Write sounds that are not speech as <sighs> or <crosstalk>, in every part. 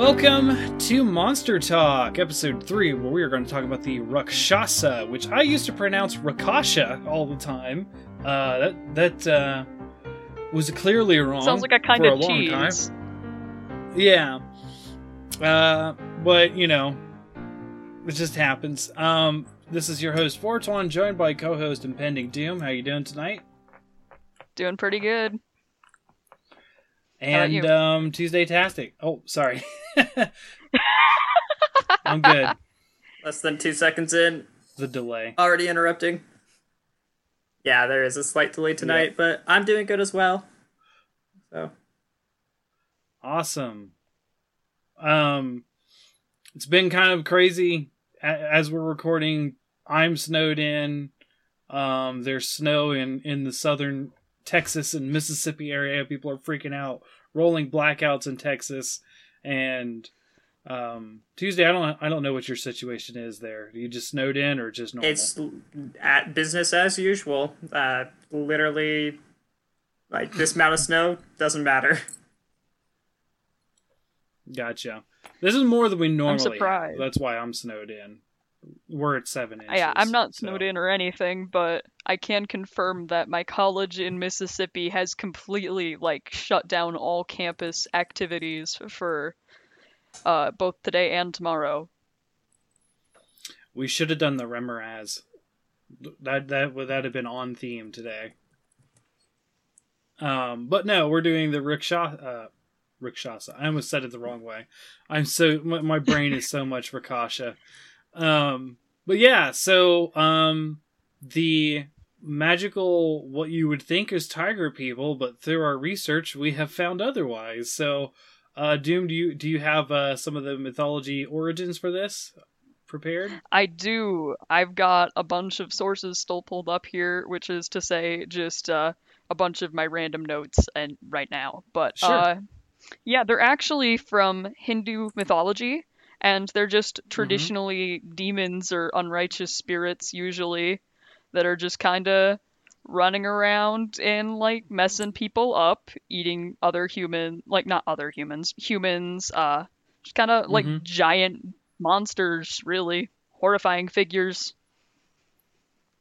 Welcome to Monster Talk, episode 3, where we are going to talk about the Rakshasa, which I used to pronounce Rakasha all the time. Uh, that that uh, was clearly wrong. Sounds like a kind for of a long cheese. time. Yeah. Uh, but, you know, it just happens. Um, this is your host, Fortuan, joined by co-host Impending Doom. How you doing tonight? Doing pretty good. About And um, Tuesday Tastic. Oh, sorry. <laughs> I'm good. Less than two seconds in, The delay. already interrupting. Yeah, there is a slight delay tonight, but I'm doing good as well. So Awesome. Um, it's been kind of crazy as we're recording. I'm snowed in. Um, there's snow in in the southern Texas and Mississippi area. People are freaking out, rolling blackouts in Texas, and um, Tuesday. I don't I don't know what your situation is there. You just snowed in or just normal? it's at business as usual. Uh, literally, like this amount of snow doesn't matter. Gotcha. This is more than we normally. have. surprised. That's why I'm snowed in. We're at seven inches. yeah, I'm not so- snowed in or anything, but I can confirm that my college in Mississippi has completely like shut down all campus activities for uh, both today and tomorrow. We should have done the Remorhaz. That that would that have been on theme today. Um, but no, we're doing the rickshaw. Uh, Rikshasa. I almost said it the wrong way. I'm so my, my brain is so much Rakasha. Um, but yeah, so um, the magical what you would think is tiger people, but through our research we have found otherwise. So, uh, Doom, do you do you have uh, some of the mythology origins for this prepared? I do. I've got a bunch of sources still pulled up here, which is to say, just uh, a bunch of my random notes and right now. But Sure. uh, yeah, they're actually from Hindu mythology, and they're just Mm-hmm. traditionally demons or unrighteous spirits, usually, that are just kind of running around and like messing people up, eating other human, like not other humans, humans, uh, just kind of like Mhm. giant monsters, really horrifying figures.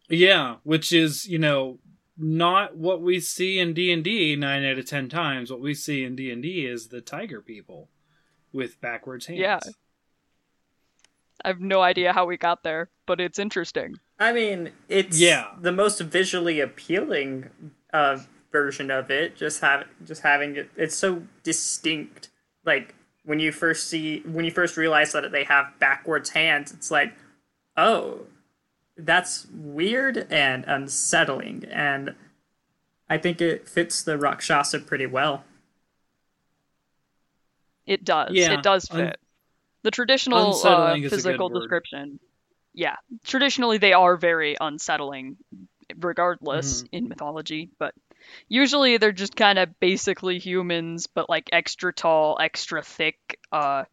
Yeah, which is you know not what we see in D and D nine out of ten times. What we see in D and D is the tiger people with backwards hands. Yeah. I have no idea how we got there, but it's interesting. I mean, it's Yeah. the most visually appealing uh, version of it. Just have just having it. It's so distinct. Like when you first see when you first realize that they have backwards hands, it's like, oh, that's weird and unsettling. And I think it fits the Rakshasa pretty well. It does. Yeah, it does un- fit. The traditional uh, physical description. Yeah, traditionally they are very unsettling, regardless Mm-hmm. in mythology. But usually they're just kind of basically humans, but like extra tall, extra thick. Uh,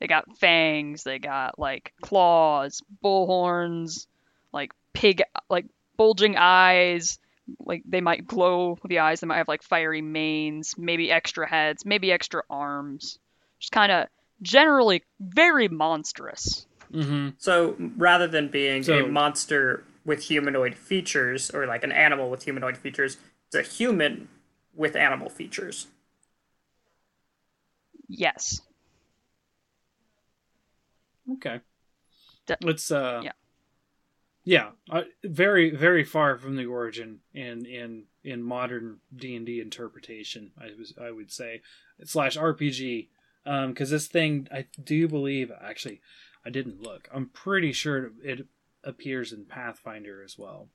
they got fangs. They got like claws, bull horns, like pig, like bulging eyes. Like they might glow with the eyes. They might have like fiery manes, maybe extra heads, maybe extra arms. Just kind of generally very monstrous. hmm So rather than being So- a monster with humanoid features, or like an animal with humanoid features, it's a human with animal features. Yes. Okay. D- Let's uh. yeah. Yeah, uh, very very far from the origin in in in modern D and D interpretation. I was I would say slash RPG Um, because this thing I do believe actually I didn't look. I'm pretty sure it appears in Pathfinder as well.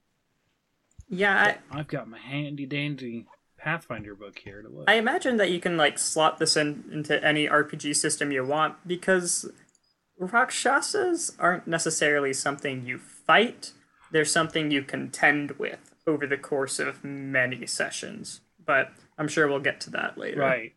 Yeah, I, I've got my handy dandy Pathfinder book here to look. I imagine that you can like slot this in into any RPG system you want because Rakshasas aren't necessarily something you fight. They're something you contend with over the course of many sessions. But I'm sure we'll get to that later. Right.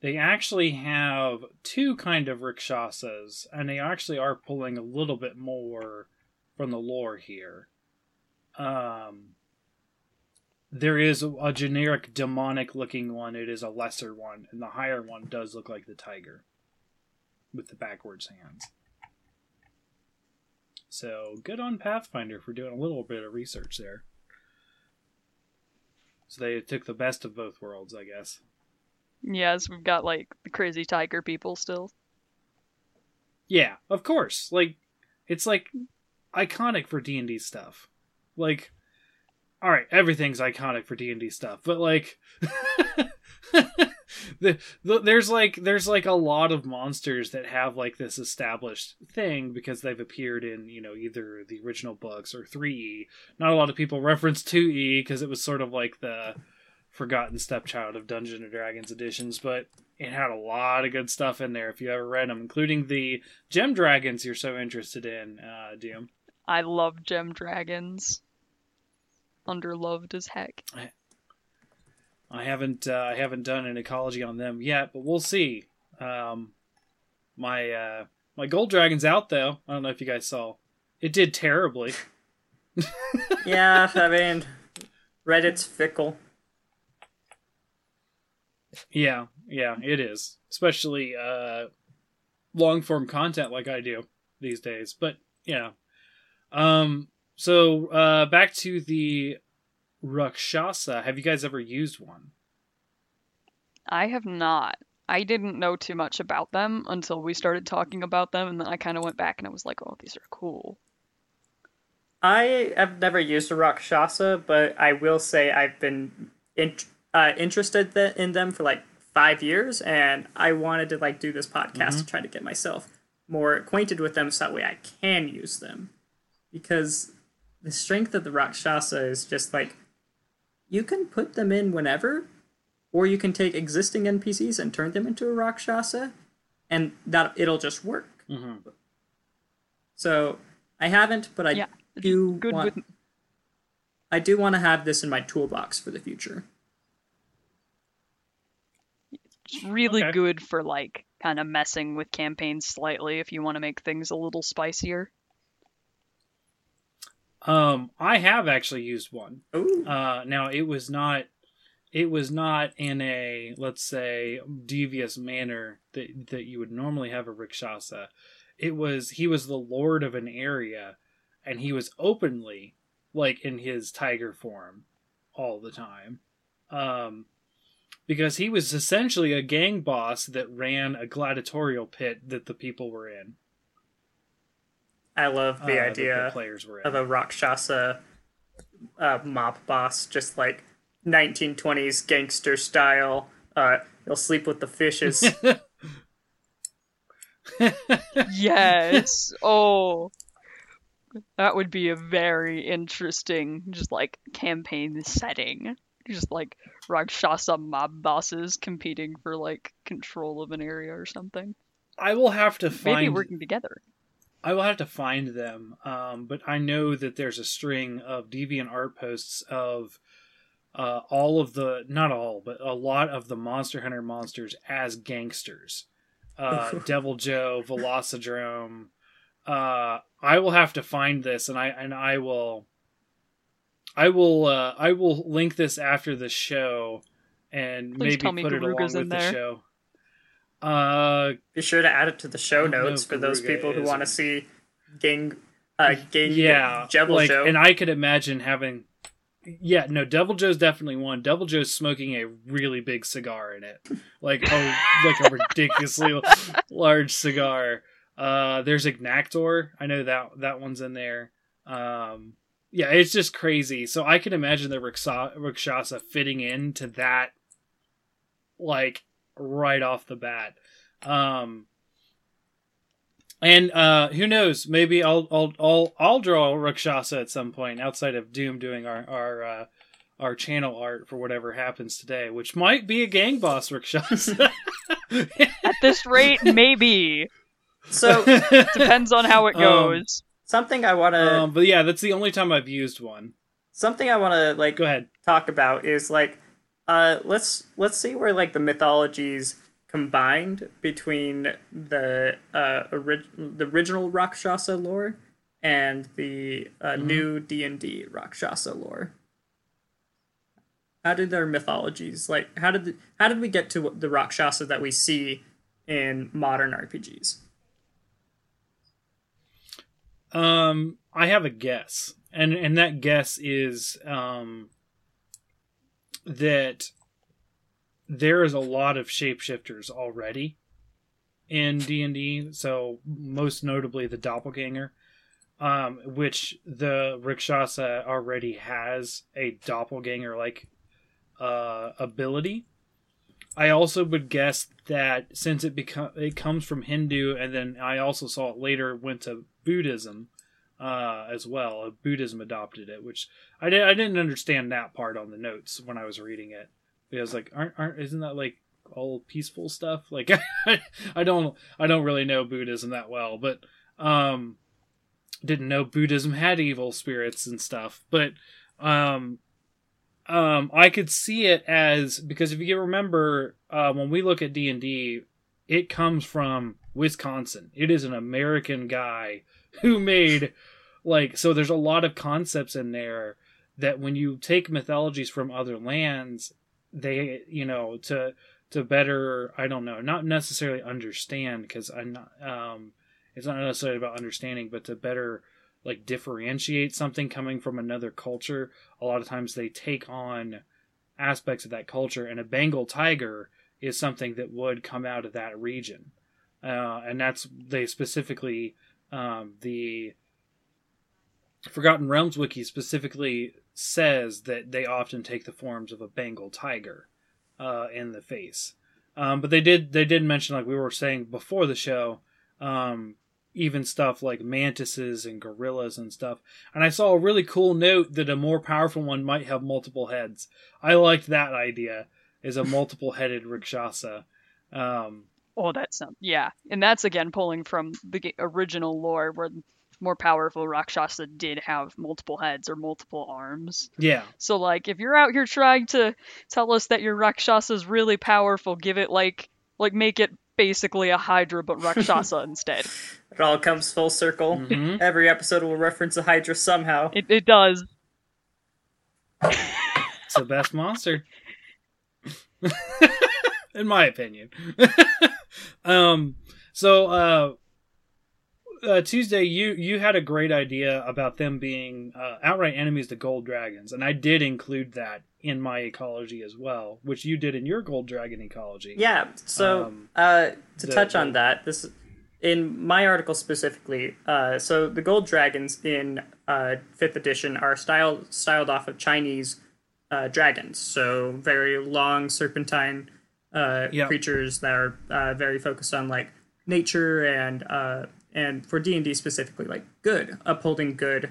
They actually have two kind of rikshasas, and they actually are pulling a little bit more from the lore here. Um, there is a, a generic demonic looking one. It is a lesser one, and the higher one does look like the tiger with the backwards hands. So good on Pathfinder for doing a little bit of research there. So they took the best of both worlds, I guess. Yes, we've got like the crazy tiger people still. Yeah, of course. Like it's like iconic for D&D stuff. Like all right, everything's iconic for D&D stuff, but like <laughs> the, the, there's like there's like a lot of monsters that have like this established thing because they've appeared in, you know, either the original books or 3E. Not a lot of people reference 2E because it was sort of like the forgotten stepchild of Dungeons and Dragons editions, but it had a lot of good stuff in there if you ever read them, including the gem dragons you're so interested in, uh, Doom. I love gem dragons. Underloved as heck. I haven't uh, I haven't done an ecology on them yet, but we'll see. Um, my uh, my gold dragon's out though. I don't know if you guys saw. It did terribly. <laughs> yeah, I mean, Reddit's fickle. Yeah, yeah, it is. Especially uh long form content like I do these days. But yeah. Um so uh back to the Rakshasa. Have you guys ever used one? I have not. I didn't know too much about them until we started talking about them, and then I kind of went back and I was like, oh, these are cool. I have never used a Rakshasa, but I will say I've been in, uh, interested th- in them for like five years, and I wanted to like do this podcast Mm-hmm. to try to get myself more acquainted with them, so that way I can use them. Because the strength of the Rakshasa is just like you can put them in whenever, or you can take existing NPCs and turn them into a Rakshasa, and that it'll just work. Mm-hmm. So I haven't, but I Yeah, do Good want, with I do want to have this in my toolbox for the future. It's really Okay. good for like kind of messing with campaigns slightly if you want to make things a little spicier. Um I have actually used one. Ooh. Uh, now it was not, it was not in a let's say devious manner that that you would normally have a Rikshasa. It was he was the lord of an area, and he was openly like in his tiger form all the time, um, because he was essentially a gang boss that ran a gladiatorial pit that the people were in. I love uh, the that idea players were in. of a Rakshasa uh, mob boss, just like 1920s gangster style. Uh, he'll sleep with the fishes. <laughs> Yes. oh. That would be a very interesting just like campaign setting. Just like Rakshasa mob bosses competing for like control of an area or something. I will have to find. Maybe working together. I will have to find them, um, but I know that there's a string of deviant art posts of uh, all of the, not all, but a lot of the Monster Hunter monsters as gangsters. Uh, <laughs> Deviljho, Velocidrome. Uh, I will have to find this, and I and I will, I will, uh, I will link this after the show, and Please maybe tell me put it along Garuga's in with the there. show. Uh, Be sure to add it to the show notes if for those people who want to see gang, uh, gang yeah Devil like Joe. and i could imagine having yeah no Deviljho's definitely one Deviljho's smoking a really big cigar in it like oh like a ridiculously <laughs> large cigar uh there's Agnaktor i know that that one's in there um yeah it's just crazy so i can imagine the Riksa- rikshasa fitting into that like right off the bat um and uh, who knows? Maybe I'll I'll I'll I'll draw a Rakshasa at some point outside of Doom doing our our uh, our channel art for whatever happens today, which might be a gang boss Rakshasa. <laughs> At this rate, maybe. so <laughs> Depends on how it Um, goes. Something I want to um, but yeah, that's the only time I've used one. something I want to like Go ahead. talk about is like uh let's let's see where like the mythologies combined between the uh orig- the original Rakshasa lore and the uh, new D&D Rakshasa lore. how did their mythologies like how did the, how did we get to the Rakshasa that we see in modern RPGs? Um, I have a guess, and and that guess is um that there is a lot of shapeshifters already in D and D. So most notably the doppelganger, um, which the Rakshasa already has a doppelganger like uh, ability. I also would guess that since it become it comes from Hindu, and then I also saw it later went to Buddhism uh, as well. Buddhism adopted it, which I did I didn't understand that part on the notes when I was reading it because like aren't aren't isn't that like all peaceful stuff? <laughs> Like I don't I don't really know Buddhism that well, but um didn't know Buddhism had evil spirits and stuff, but um um, I could see it as because if you remember uh, when we look at D and D, it comes from Wisconsin. It is an American guy <laughs> who made like so. There's a lot of concepts in there that when you take mythologies from other lands, they you know to to better I don't know not necessarily understand because I'm not um it's not necessarily about understanding but to better like differentiate something coming from another culture, a lot of times they take on aspects of that culture, and a Bengal tiger is something that would come out of that region, uh, and that's they specifically um, the Forgotten Realms wiki specifically says that they often take the forms of a Bengal tiger uh, in the face. Um, but they did they did mention like we were saying before the show um, even stuff like mantises and gorillas and stuff. And I saw a really cool note that a more powerful one might have multiple heads. I liked that idea is a multiple headed rikshasa. Um, oh, that's sounds yeah, and that's again pulling from the original lore where more powerful Rakshasa did have multiple heads or multiple arms. Yeah. So like if you're out here trying to tell us that your Rakshasa is really powerful, give it like like make it basically a Hydra but Rakshasa <laughs> instead. It all comes full circle. Mhm. Every episode will reference a Hydra somehow. It it does. It's the best monster. <laughs> <laughs> In my opinion. Um so uh uh, Tuesday, you you had a great idea about them being uh, outright enemies to gold dragons, and I did include that in my ecology as well, which you did in your gold dragon ecology. Yeah. So Um, uh, to the- touch on that, this in my article specifically. Uh, so the gold dragons in uh, fifth edition are styled styled off of Chinese uh, dragons. So very long serpentine uh, Yeah. creatures that are uh, very focused on like nature and uh, and for D and D specifically, like good, upholding good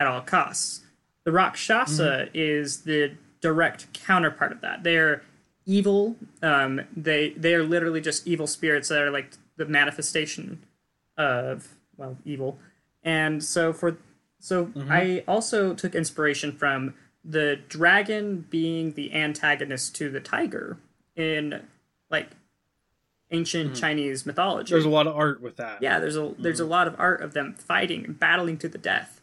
at all costs. The Rakshasa is the direct counterpart of that. They're evil. Um, they they are literally just evil spirits that are like the manifestation of well evil. And so for so I also took inspiration from the dragon being the antagonist to the tiger in like ancient Chinese mythology. There's a lot of art with that. Yeah, there's a there's a lot of art of them fighting and battling to the death,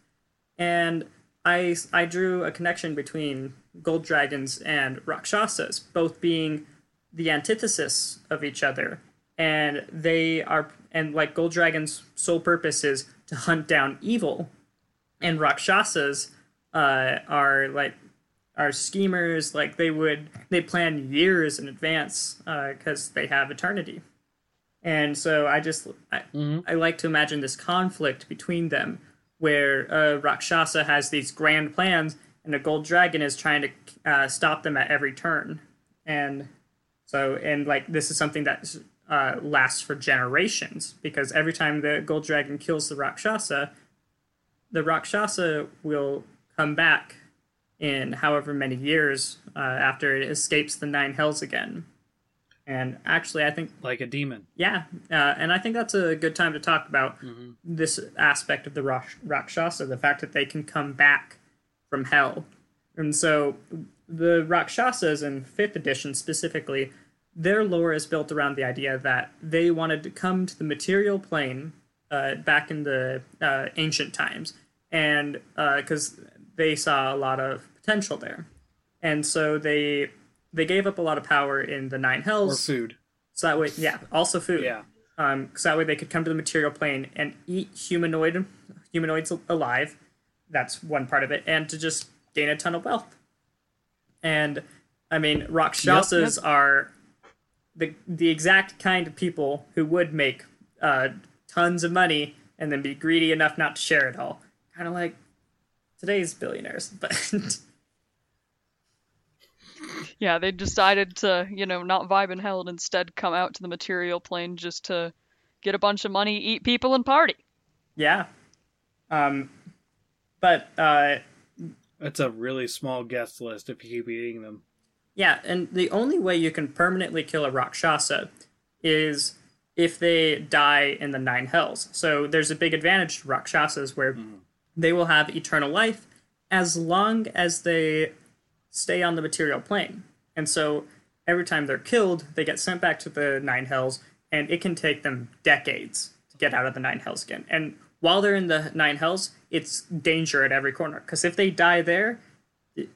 and I I drew a connection between gold dragons and rakshasas, both being the antithesis of each other, and they are and like gold dragons' sole purpose is to hunt down evil, and rakshasas uh, are like are schemers like they would they plan years in advance because they have eternity. And so i just I, I like to imagine this conflict between them where uh, rakshasa has these grand plans and a gold dragon is trying to uh, stop them at every turn. And so and like this is something that uh, lasts for generations because every time the gold dragon kills the rakshasa the rakshasa will come back in however many years uh, after it escapes the nine hells again. And actually, I think, Like a demon. yeah, uh, and I think that's a good time to talk about Mm-hmm. this aspect of the Rak- Rakshasa, the fact that they can come back from hell. And so, the Rakshasas in 5th edition specifically, their lore is built around the idea that they wanted to come to the material plane uh, back in the uh, ancient times, and because they saw a lot of potential there. and so they they gave up a lot of power in the Nine Hells. Or food. So that way, yeah, also food. Yeah. Um, so that way they could come to the material plane and eat humanoid humanoids alive. That's one part of it, and to just gain a ton of wealth. And I mean, Rakshasas are the the exact kind of people who would make uh, tons of money and then be greedy enough not to share it all. Kind of like today's billionaires, <laughs> but Yeah, they decided to, you know, not vibe in hell and instead come out to the material plane just to get a bunch of money, eat people, and party. yeah. Um, but uh, That's a really small guest list if you keep eating them. Yeah, and the only way you can permanently kill a Rakshasa is if they die in the nine hells. So there's a big advantage to Rakshasas where they will have eternal life as long as they stay on the material plane. And so every time they're killed, they get sent back to the nine hells, and it can take them decades to get out of the nine hells again. And while they're in the nine hells, it's danger at every corner. Because if they die there,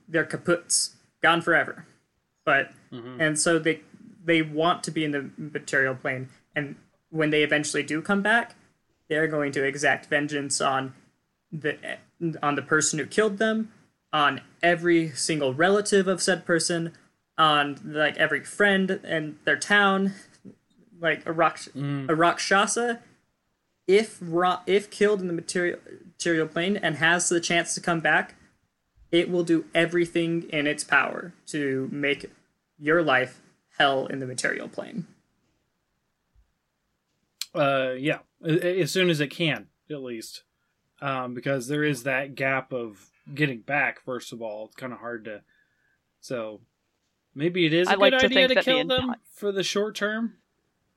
they're kaputs, gone forever but mm-hmm. and so they they want to be in the material plane and when they eventually do come back they're going to exact vengeance on the on the person who killed them on every single relative of said person on like every friend and their town like a rock a rakshasa if ro- if killed in the material material plane and has the chance to come back it will do everything in its power to make your life hell in the material plane. Uh, yeah, as soon as it can, at least, um, because there is that gap of getting back. First of all, it's kind of hard to. So maybe it is a I like good to idea think to that the kill them enti- for the short term,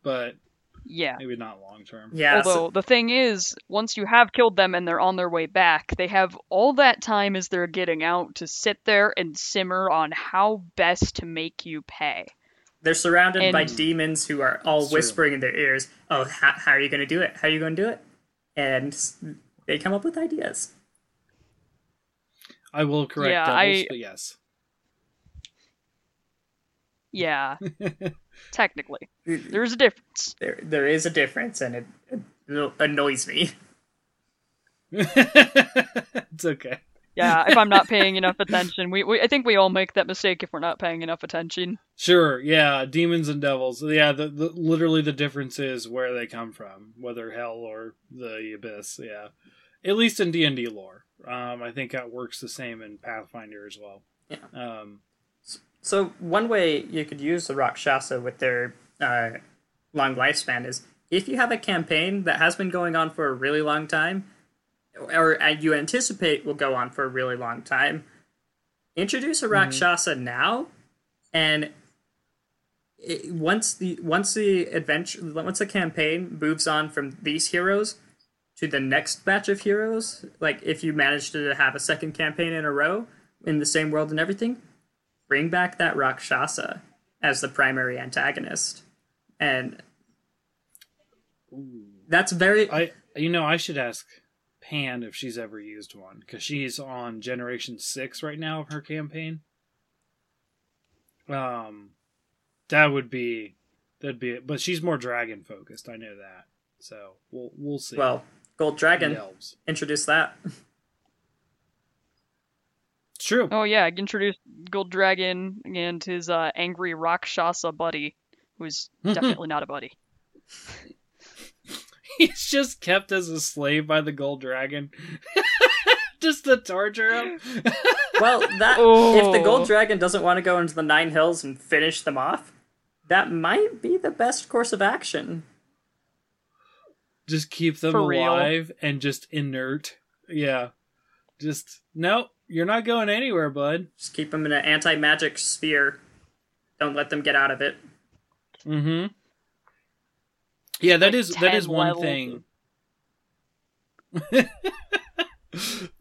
but Yeah. maybe not long term. Yeah, so- Although the thing is, once you have killed them and they're on their way back, they have all that time as they're getting out to sit there and simmer on how best to make you pay. they're surrounded by demons who are all That's true. whispering in their ears, "Oh, how, how are you going to do it? How are you going to do it?" And they come up with ideas. I will correct Yeah, devils, I- but yes. Yeah, <laughs> technically, mm-hmm. there's a difference. There, there is a difference, and it, it annoys me. <laughs> it's okay. Yeah, if I'm not <laughs> paying enough attention, we, we I think we all make that mistake if we're not paying enough attention. Sure, yeah, demons and devils. Yeah, the, the literally the difference is where they come from, whether hell or the abyss. Yeah, at least in D and D lore. Um, I think that works the same in Pathfinder as well. Yeah. Um, So one way you could use the Rakshasa with their uh, long lifespan is if you have a campaign that has been going on for a really long time, or uh, you anticipate will go on for a really long time, introduce a Rakshasa now, and it, once the once the adventure once the campaign moves on from these heroes to the next batch of heroes, like if you manage to have a second campaign in a row in the same world and everything, bring back that Rakshasa as the primary antagonist. And that's very I you know I should ask Pan if she's ever used one because she's on Generation Six right now of her campaign. Um, that would be that'd be it. But she's more dragon focused. I know that. So we'll we'll see. well, Gold Dragon. The elves. Introduce that. It's true. Oh yeah, introduce Gold Dragon and his uh, angry Rakshasa buddy, who's <laughs> definitely not a buddy. <laughs> He's just kept as a slave by the gold dragon. <laughs> just to torture him. Well, that if the Oh. Gold Dragon doesn't want to go into the Nine Hells and finish them off, that might be the best course of action. Just keep them For real. alive and just inert. Yeah. Just no, you're not going anywhere, bud. Just keep them in an anti-magic sphere. Don't let them get out of it. Mm-hmm. Yeah, that is that 10 is one levels thing.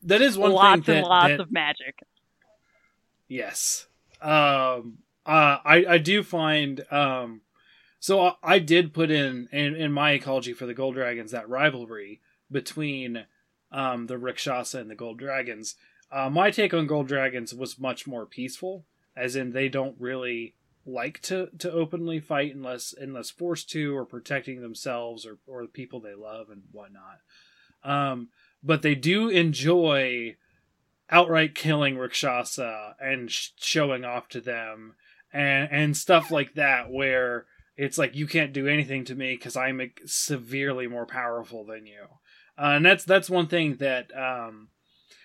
that is one <laughs> lots thing and lots that- of magic. Yes. Um. Uh. I. I do find. Um. So I, I did put in, in in my ecology for the gold dragons that rivalry between um the Rikshasa and the gold dragons. Uh, my take on gold dragons was much more peaceful. as in they don't really like to to openly fight unless unless forced to or protecting themselves or or the people they love and whatnot. Um, but they do enjoy outright killing Rikshasa and sh- showing off to them and and stuff like that where it's like you can't do anything to me because I'm severely more powerful than you. Uh, and that's that's one thing that um,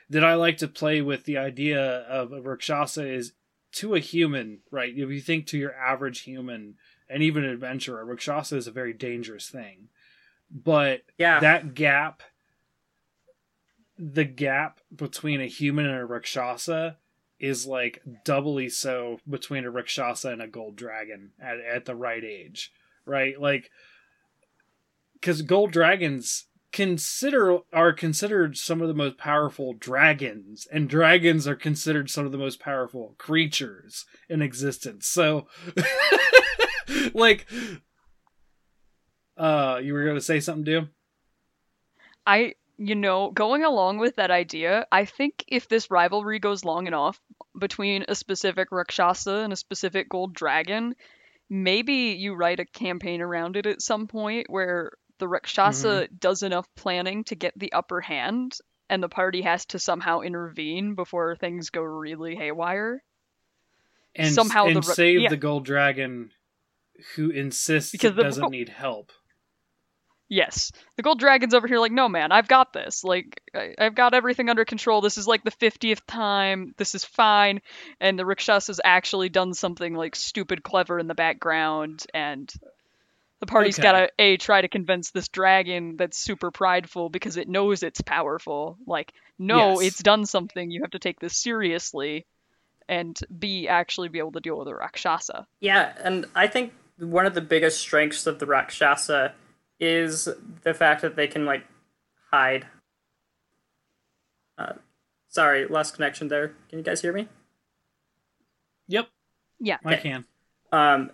that I like to play with the idea of a Rakshasa is to a human, right? If you think to your average human and even an adventurer, Rakshasa is a very dangerous thing. But Yeah. that gap the gap between a human and a Rakshasa is like doubly so between a Rakshasa and a gold dragon at, at the right age, right? Like, because gold dragons consider are considered some of the most powerful dragons, and dragons are considered some of the most powerful creatures in existence. So, <laughs> like, uh, you were to say something, Doom? I, you know, going along with that idea, I think if this rivalry goes long enough between a specific Rakshasa and a specific gold dragon, maybe you write a campaign around it at some point where the Rakshasa mm-hmm. does enough planning to get the upper hand and the party has to somehow intervene before things go really haywire. and Somehow and the save yeah. the gold dragon who insists Because the- doesn't need help. Yes. The gold dragon's over here like, no man, I've got this. Like, I, I've got everything under control. This is like the 50th time. This is fine. And the Rakshasa's actually done something like stupid clever in the background. And the party's Okay. gotta, A, try to convince this dragon that's super prideful because it knows it's powerful. Like, no, Yes. it's done something. You have to take this seriously. And B, actually be able to deal with a Rakshasa. Yeah, and I think one of the biggest strengths of the Rakshasa is the fact that they can like hide. Uh, sorry, lost connection there. Can you guys hear me? Yep, Yeah. I can. Um,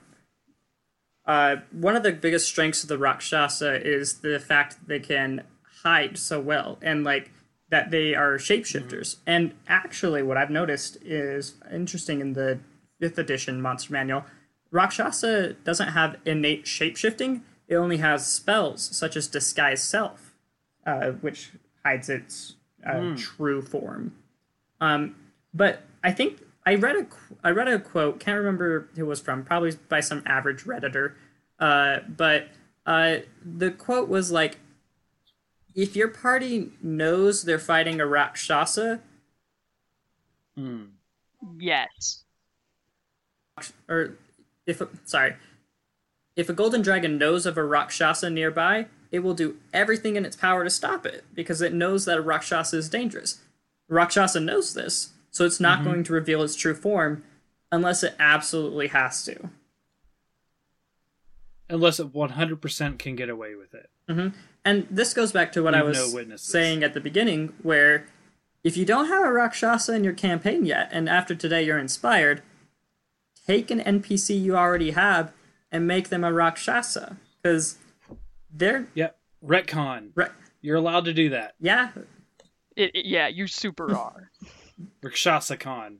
uh, one of the biggest strengths of the Rakshasa is the fact that they can hide so well and like that they are shapeshifters. And actually, what I've noticed is interesting in the fifth edition Monster Manual. Rakshasa doesn't have innate shapeshifting. It only has spells such as Disguise Self, uh, which hides its uh, true form. Um, but I think I read a qu- I read a quote. Can't remember who it was from. Probably by some average redditor. Uh, but uh, the quote was like, "If your party knows they're fighting a Rakshasa, Hmm. Yes. or if sorry, if a golden dragon knows of a Rakshasa nearby, it will do everything in its power to stop it because it knows that a Rakshasa is dangerous. Rakshasa knows this, so it's not mm-hmm. going to reveal its true form unless it absolutely has to. Unless it 100% can get away with it. Mm-hmm. And this goes back to what I was no saying at the beginning, where if you don't have a Rakshasa in your campaign yet, and after today you're inspired, take an NPC you already have and make them a Rakshasa. Because they're, Yep. Retcon. Ra- You're allowed to do that. yeah, It, it- yeah, you super <laughs> are. Rakshasa Con.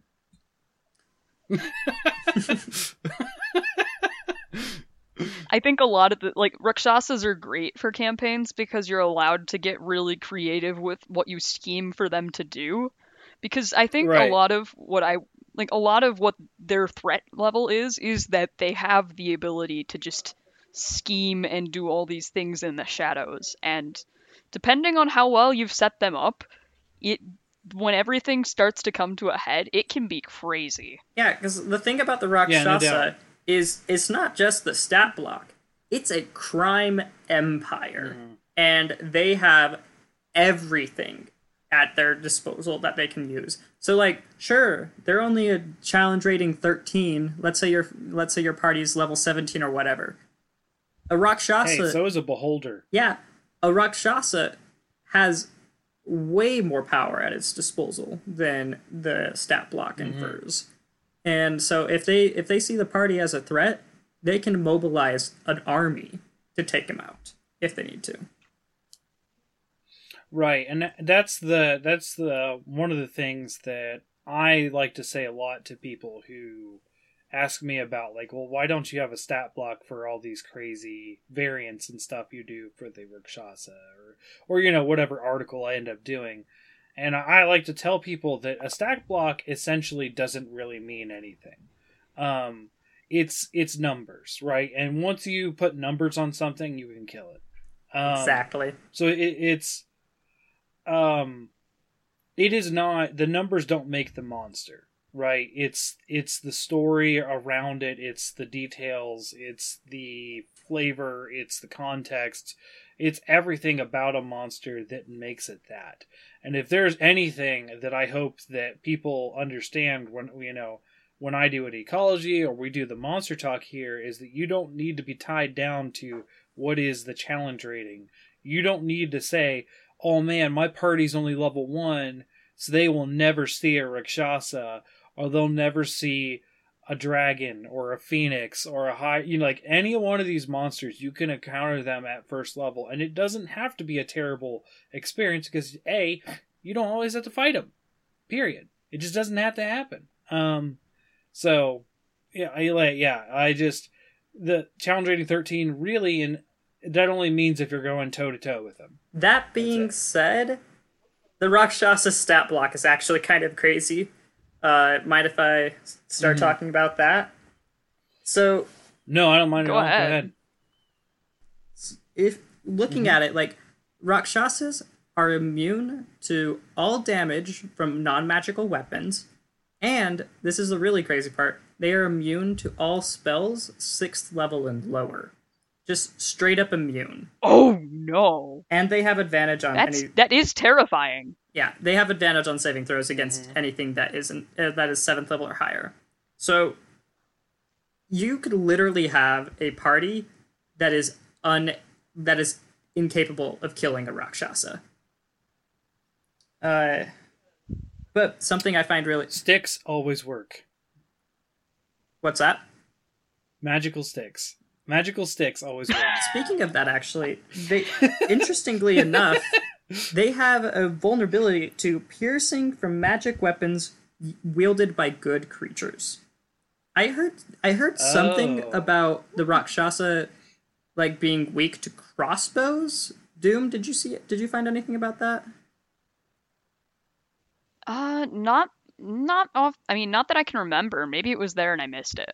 I think a lot of the like Rakshasas are great for campaigns because you're allowed to get really creative with what you scheme for them to do. Because I think Right. a lot of what I like a lot of what their threat level is is that they have the ability to just scheme and do all these things in the shadows and depending on how well you've set them up, it when everything starts to come to a head, it can be crazy. yeah, because the thing about the Yeah, no Rakshasa is it's not just the stat block, it's a crime empire. Mm-hmm. And they have everything at their disposal that they can use. So like, sure, they're only a challenge rating 13. Let's say your let's say your party's level 17 or whatever. A Rakshasa Hey, so is a beholder. yeah, a Rakshasa has way more power at its disposal than the stat block mm-hmm. infers. And so if they if they see the party as a threat, they can mobilize an army to take him out if they need to. Right, and that's the that's the one of the things that I like to say a lot to people who ask me about like, well, why don't you have a stat block for all these crazy variants and stuff you do for the Rakshasa or or you know whatever article I end up doing. And I like to tell people that a stack block essentially doesn't really mean anything. Um, it's it's numbers, right? And once you put numbers on something, you can kill it. Um, exactly. So it, it's um, it is not the numbers don't make the monster, right? It's it's the story around it, it's the details, it's the flavor, it's the context, it's everything about a monster that makes it that. And if there's anything that I hope that people understand when you know when I do an ecology or we do the monster talk here is that you don't need to be tied down to what is the challenge rating. You don't need to say, "Oh man, my party's only level 1, so they will never see a Rakshasa or they'll never see a dragon or a phoenix or a high you know like any one of these monsters you can encounter them at first level. And it doesn't have to be a terrible experience because a you don't always have to fight them period. It just doesn't have to happen. Um so yeah i like yeah i just the challenge rating 13 really and that only means if you're going toe to toe with them That being said, the Rakshasa stat block is actually kind of crazy. Uh, mind if I start Mhm. talking about that? So, no i don't mind Go at all ahead. go ahead if looking at it, like Rakshasas are immune to all damage from non magical weapons, and this is the really crazy part they are immune to all spells sixth level and lower. Just straight up immune. Oh no. And they have advantage on That's any that is terrifying. Yeah, they have advantage on saving throws against Mm-hmm. anything that isn't uh, that is seventh level or higher. So you could literally have a party that is un that is incapable of killing a Rakshasa. Uh, but something I find really sticks always work what's that? magical sticks magical sticks always work <laughs> Speaking of that, actually, they <laughs> interestingly enough, they have a vulnerability to piercing from magic weapons wielded by good creatures. I heard I heard something Oh. about the Rakshasa like being weak to crossbows. Doom, did you see it? Did you find anything about that? Uh not not off I mean not that I can remember. Maybe it was there and I missed it.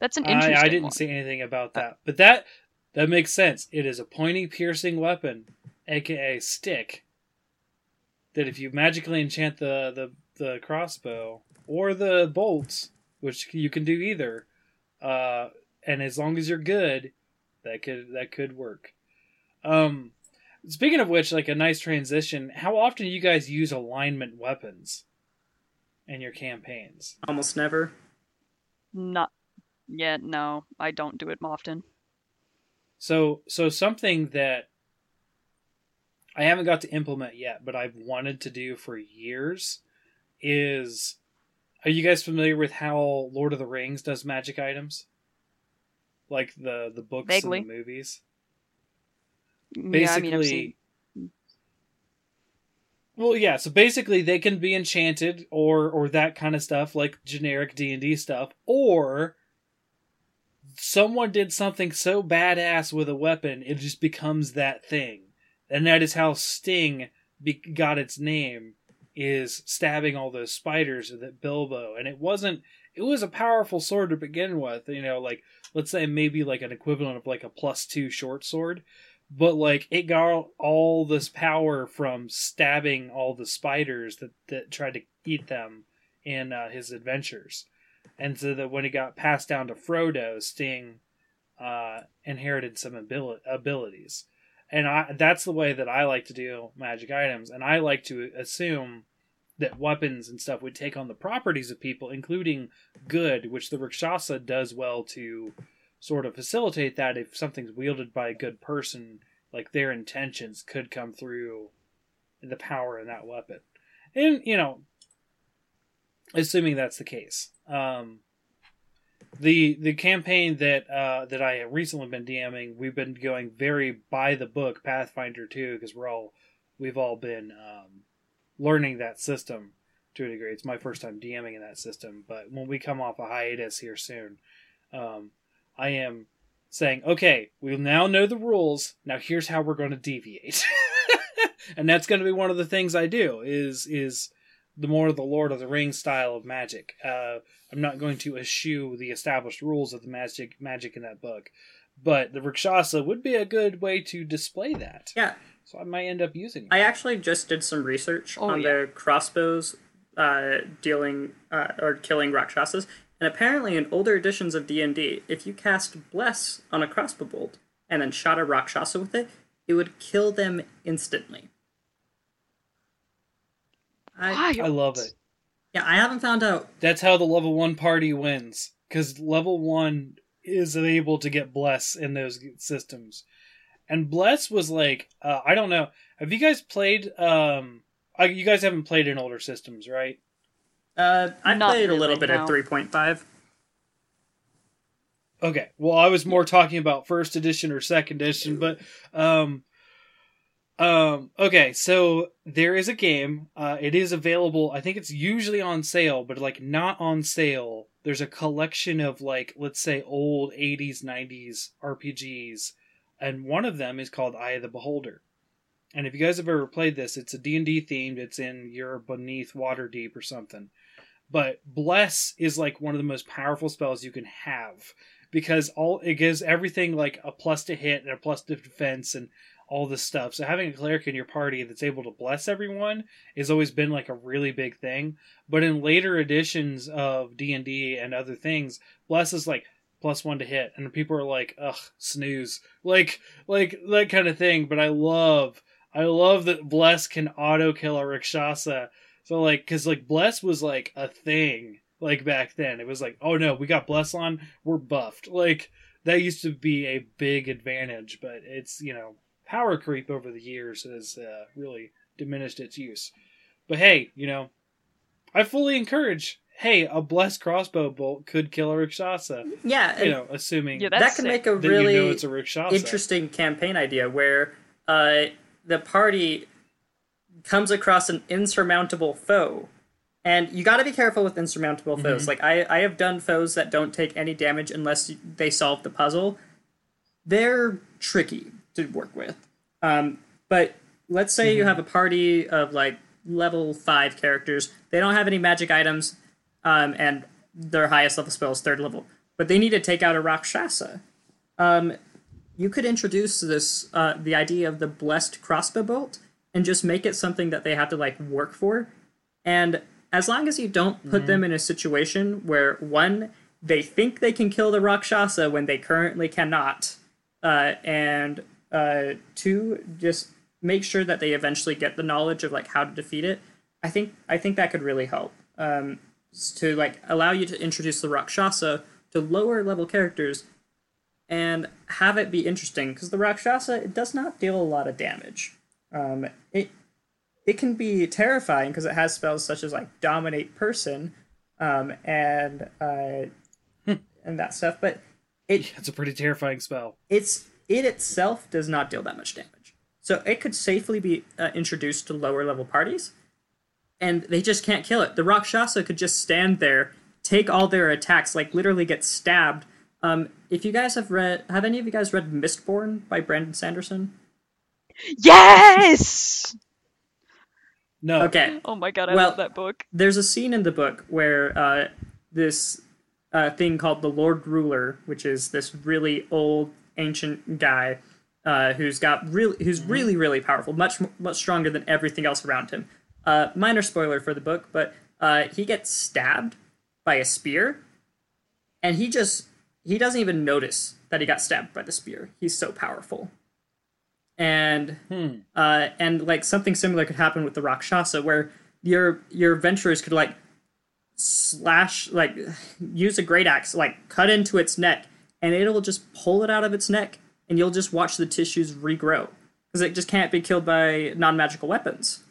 That's an interesting I, I didn't one. see anything about that, but that that makes sense. It is a pointy, piercing weapon, aka stick. That if you magically enchant the the, the crossbow or the bolts, which you can do either, uh, and as long as you're good, that could that could work. Um, speaking of which, like a nice transition. How often do you guys use alignment weapons in your campaigns? Almost never. Not yeah, no, I don't do it often. So so something that I haven't got to implement yet, but I've wanted to do for years is are you guys familiar with how Lord of the Rings does magic items? Like the the books Vaguely. and the movies? Mm, yeah, I mean Basically I've seen Well, yeah, so basically they can be enchanted or or that kind of stuff like generic D&D stuff or someone did something so badass with a weapon it just becomes that thing. And that is how Sting be- got its name is stabbing all those spiders with Bilbo. And it wasn't it was a powerful sword to begin with, you know, like let's say maybe like an equivalent of like a plus 2 short sword. But like it got all this power from stabbing all the spiders that that tried to eat them in uh, his adventures, and so that when it got passed down to Frodo, Sting uh, inherited some abil- abilities, and I that's the way that I like to do magic items, and I like to assume that weapons and stuff would take on the properties of people, including good, which the Rakshasa does well to sort of facilitate that if something's wielded by a good person, like their intentions could come through the power in that weapon. And, you know, assuming that's the case. Um, the the campaign that uh, that I have recently been DMing, we've been going very by the book Pathfinder 2 because we're all we've all been um, learning that system. to a degree. It's my first time DMing in that system, but when we come off a hiatus here soon, um, I am saying, okay, we now know the rules. Now here's how we're going to deviate, <laughs> and that's going to be one of the things I do. Is is the more the Lord of the Rings style of magic. Uh, I'm not going to eschew the established rules of the magic magic in that book, but the Rakshasa would be a good way to display that. Yeah, So I might end up using. I actually just did some research Oh, on yeah. the crossbows uh, dealing uh, or killing rakshasas, and apparently in older editions of D and D, if you cast bless on a crossbow bolt and then shot a rakshasa with it, it would kill them instantly. I, I love it. yeah, I haven't found out. That's how the level one party wins because level one is able to get bless in those systems, and bless was like uh, I don't know. Have you guys played? Um, uh, you guys haven't played in older systems, right? Uh, I Not played a little bit no. of three point five. Okay. Well, I was more talking about first edition or second edition, but um um okay, so there is a game. Uh it is available. I think it's usually on sale, but like not on sale. There's a collection of like let's say old 80s 90s RPGs and one of them is called Eye of the Beholder. And if you guys have ever played this, it's a D&D themed. It's in you're beneath Waterdeep or something. But bless is like one of the most powerful spells you can have because all it gives everything like a plus to hit and a plus to defense and all this stuff. So having a cleric in your party that's able to bless everyone has always been like a really big thing. But in later editions of D and D and other things, bless is like plus one to hit, and people are like, ugh, snooze, like like that kind of thing. But I love, I love that bless can auto kill a rakshasa. So like, cause like bless was like a thing like back then. It was like, oh no, we got bless on, we're buffed. Like that used to be a big advantage, but it's you know power creep over the years has uh, really diminished its use. But hey, you know, I fully encourage. Hey, a blessed crossbow bolt could kill a rakshasa. Yeah, You know, assuming Yeah, that can make a really you know it's a rakshasa. interesting campaign idea where uh, the party comes across an insurmountable foe. And you got to be careful with insurmountable foes. Like I, I have done foes that don't take any damage unless they solve the puzzle. They're tricky to work with. Um, but let's say you have a party of like level five characters. They don't have any magic items, um, and their highest level spell is third level. But they need to take out a Rakshasa you could introduce this uh, the idea of the blessed crossbow bolt and just make it something that they have to like work for and as long as you don't put them in a situation where one they think they can kill the rakshasa when they currently cannot uh, and uh, two just make sure that they eventually get the knowledge of like how to defeat it i think i think that could really help um, to like allow you to introduce the rakshasa to lower level characters and have it be interesting because the Rakshasa it does not deal a lot of damage. Um, it it can be terrifying because it has spells such as like dominate person, um, and uh, and that stuff. But it <laughs> It's a pretty terrifying spell. it's it itself does not deal that much damage. So it could safely be uh, introduced to lower level parties, and they just can't kill it. The Rakshasa could just stand there, take all their attacks, like literally get stabbed. Um, if you guys have read, have any of you guys read Mistborn by Brandon Sanderson? Yes! No. Okay, Oh my god, I Well- love that book. there's a scene in the book where uh, this uh, thing called the Lord Ruler, which is this really old ancient guy uh, who's got really who's really really powerful, much much stronger than everything else around him. Uh, minor spoiler for the book, but uh, he gets stabbed by a spear, and he just he doesn't even notice that he got stabbed by the spear. He's so powerful. And uh, and like something similar could happen with the Rakshasa, where your your adventurers could like slash like <sighs> use a great axe, like cut into its neck, and it'll just pull it out of its neck, and you'll just watch the tissues regrow because it just can't be killed by non magical weapons.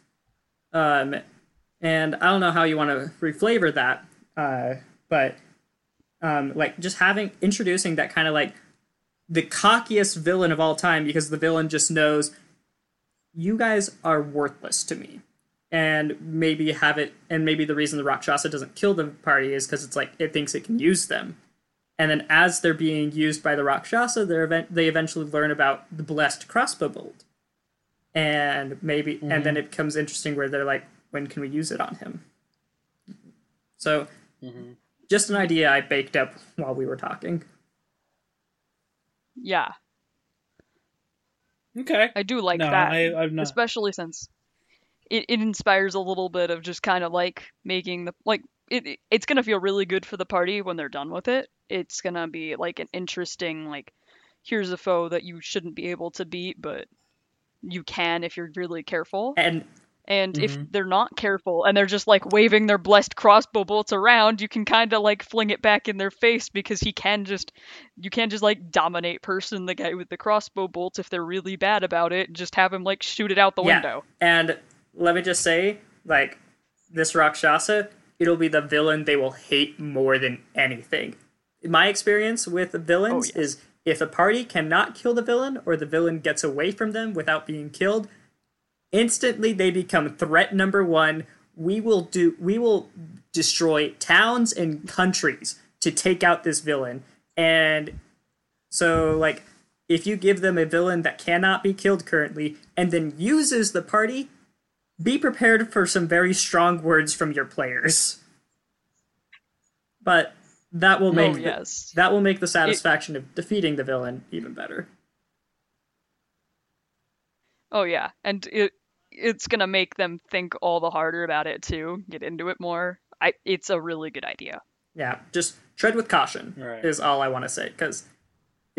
Um, and I don't know how you want to reflavor that, uh, but um, like just having introducing that kind of like the cockiest villain of all time because the villain just knows you guys are worthless to me and maybe have it and maybe the reason the Rakshasa doesn't kill the party is because it's like it thinks it can use them. And then as they're being used by the Rakshasa, they're event- they eventually learn about the blessed crossbow bolt. And maybe mm-hmm. and then it becomes interesting where they're like, when can we use it on him? So mm-hmm. just an idea I baked up while we were talking. Yeah. Okay. I do like no, that. I, not... Especially since it, it inspires a little bit of just kind of like making the like it, it's gonna feel really good for the party when they're done with it. It's gonna be like an interesting like here's a foe that you shouldn't be able to beat, but you can if you're really careful. And and mm-hmm. if they're not careful and they're just like waving their blessed crossbow bolts around, you can kind of like fling it back in their face because he can just, you can just like dominate person the guy with the crossbow bolts if they're really bad about it, and just have him like shoot it out the yeah. window. And let me just say, like, this Rakshasa, it'll be the villain they will hate more than anything. My experience with villains oh, is if a party cannot kill the villain or the villain gets away from them without being killed, instantly they become threat number one. We will do we will destroy towns and countries to take out this villain. And so like if you give them a villain that cannot be killed currently and then uses the party, be prepared for some very strong words from your players. But that will oh, make oh, yes. the, that will make the satisfaction it, of defeating the villain even better. Oh yeah, and it it's gonna make them think all the harder about it too, get into it more. I it's a really good idea. Yeah, just tread with caution right. is all I want to say because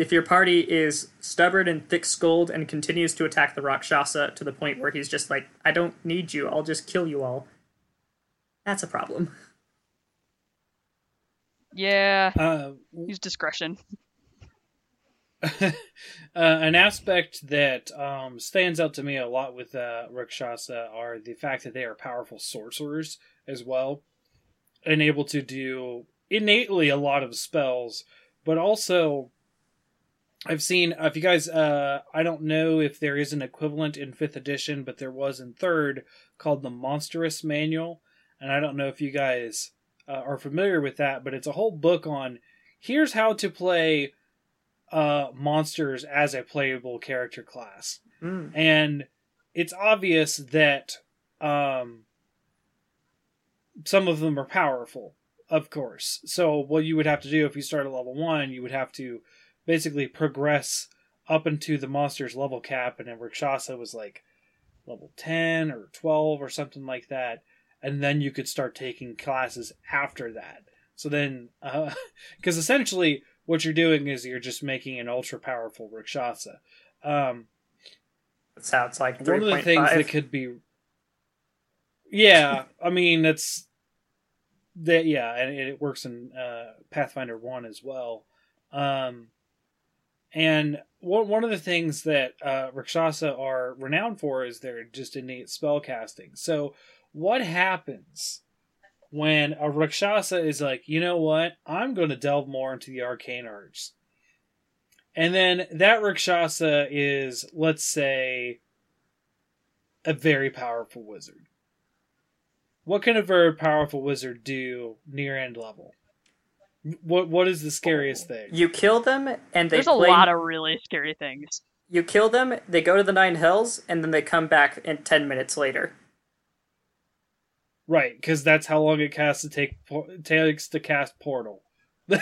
if your party is stubborn and thick-skulled and continues to attack the Rakshasa to the point where he's just like, "I don't need you, I'll just kill you all," that's a problem. Yeah, uh, use discretion. <laughs> uh, an aspect that um, stands out to me a lot with uh, Rakshasa are the fact that they are powerful sorcerers as well, and able to do innately a lot of spells, but also I've seen if you guys uh I don't know if there is an equivalent in 5th edition but there was in 3rd called the Monstrous Manual and I don't know if you guys uh, are familiar with that but it's a whole book on here's how to play uh, monsters as a playable character class. Mm. And it's obvious that um, some of them are powerful, of course. So, what you would have to do if you start at level one, you would have to basically progress up into the monster's level cap, and then Rakshasa was like level 10 or 12 or something like that. And then you could start taking classes after that. So then, because uh, <laughs> essentially, what you're doing is you're just making an ultra powerful Rakshasa. Um, it sounds like one of the things 5. that could be. Yeah, I mean that's that. Yeah, and it works in uh, Pathfinder One as well. Um, and one one of the things that uh, Rakshasa are renowned for is their just innate spell casting. So, what happens when a Rakshasa is like, you know what, I'm going to delve more into the arcane arts. And then that Rakshasa is, let's say, a very powerful wizard. What can a very powerful wizard do near end level? What what is the scariest thing? You kill them and they There's play... a lot of really scary things. You kill them, they go to the nine hells, and then they come back in ten minutes later. Right, because that's how long it casts to take takes to cast Portal. Not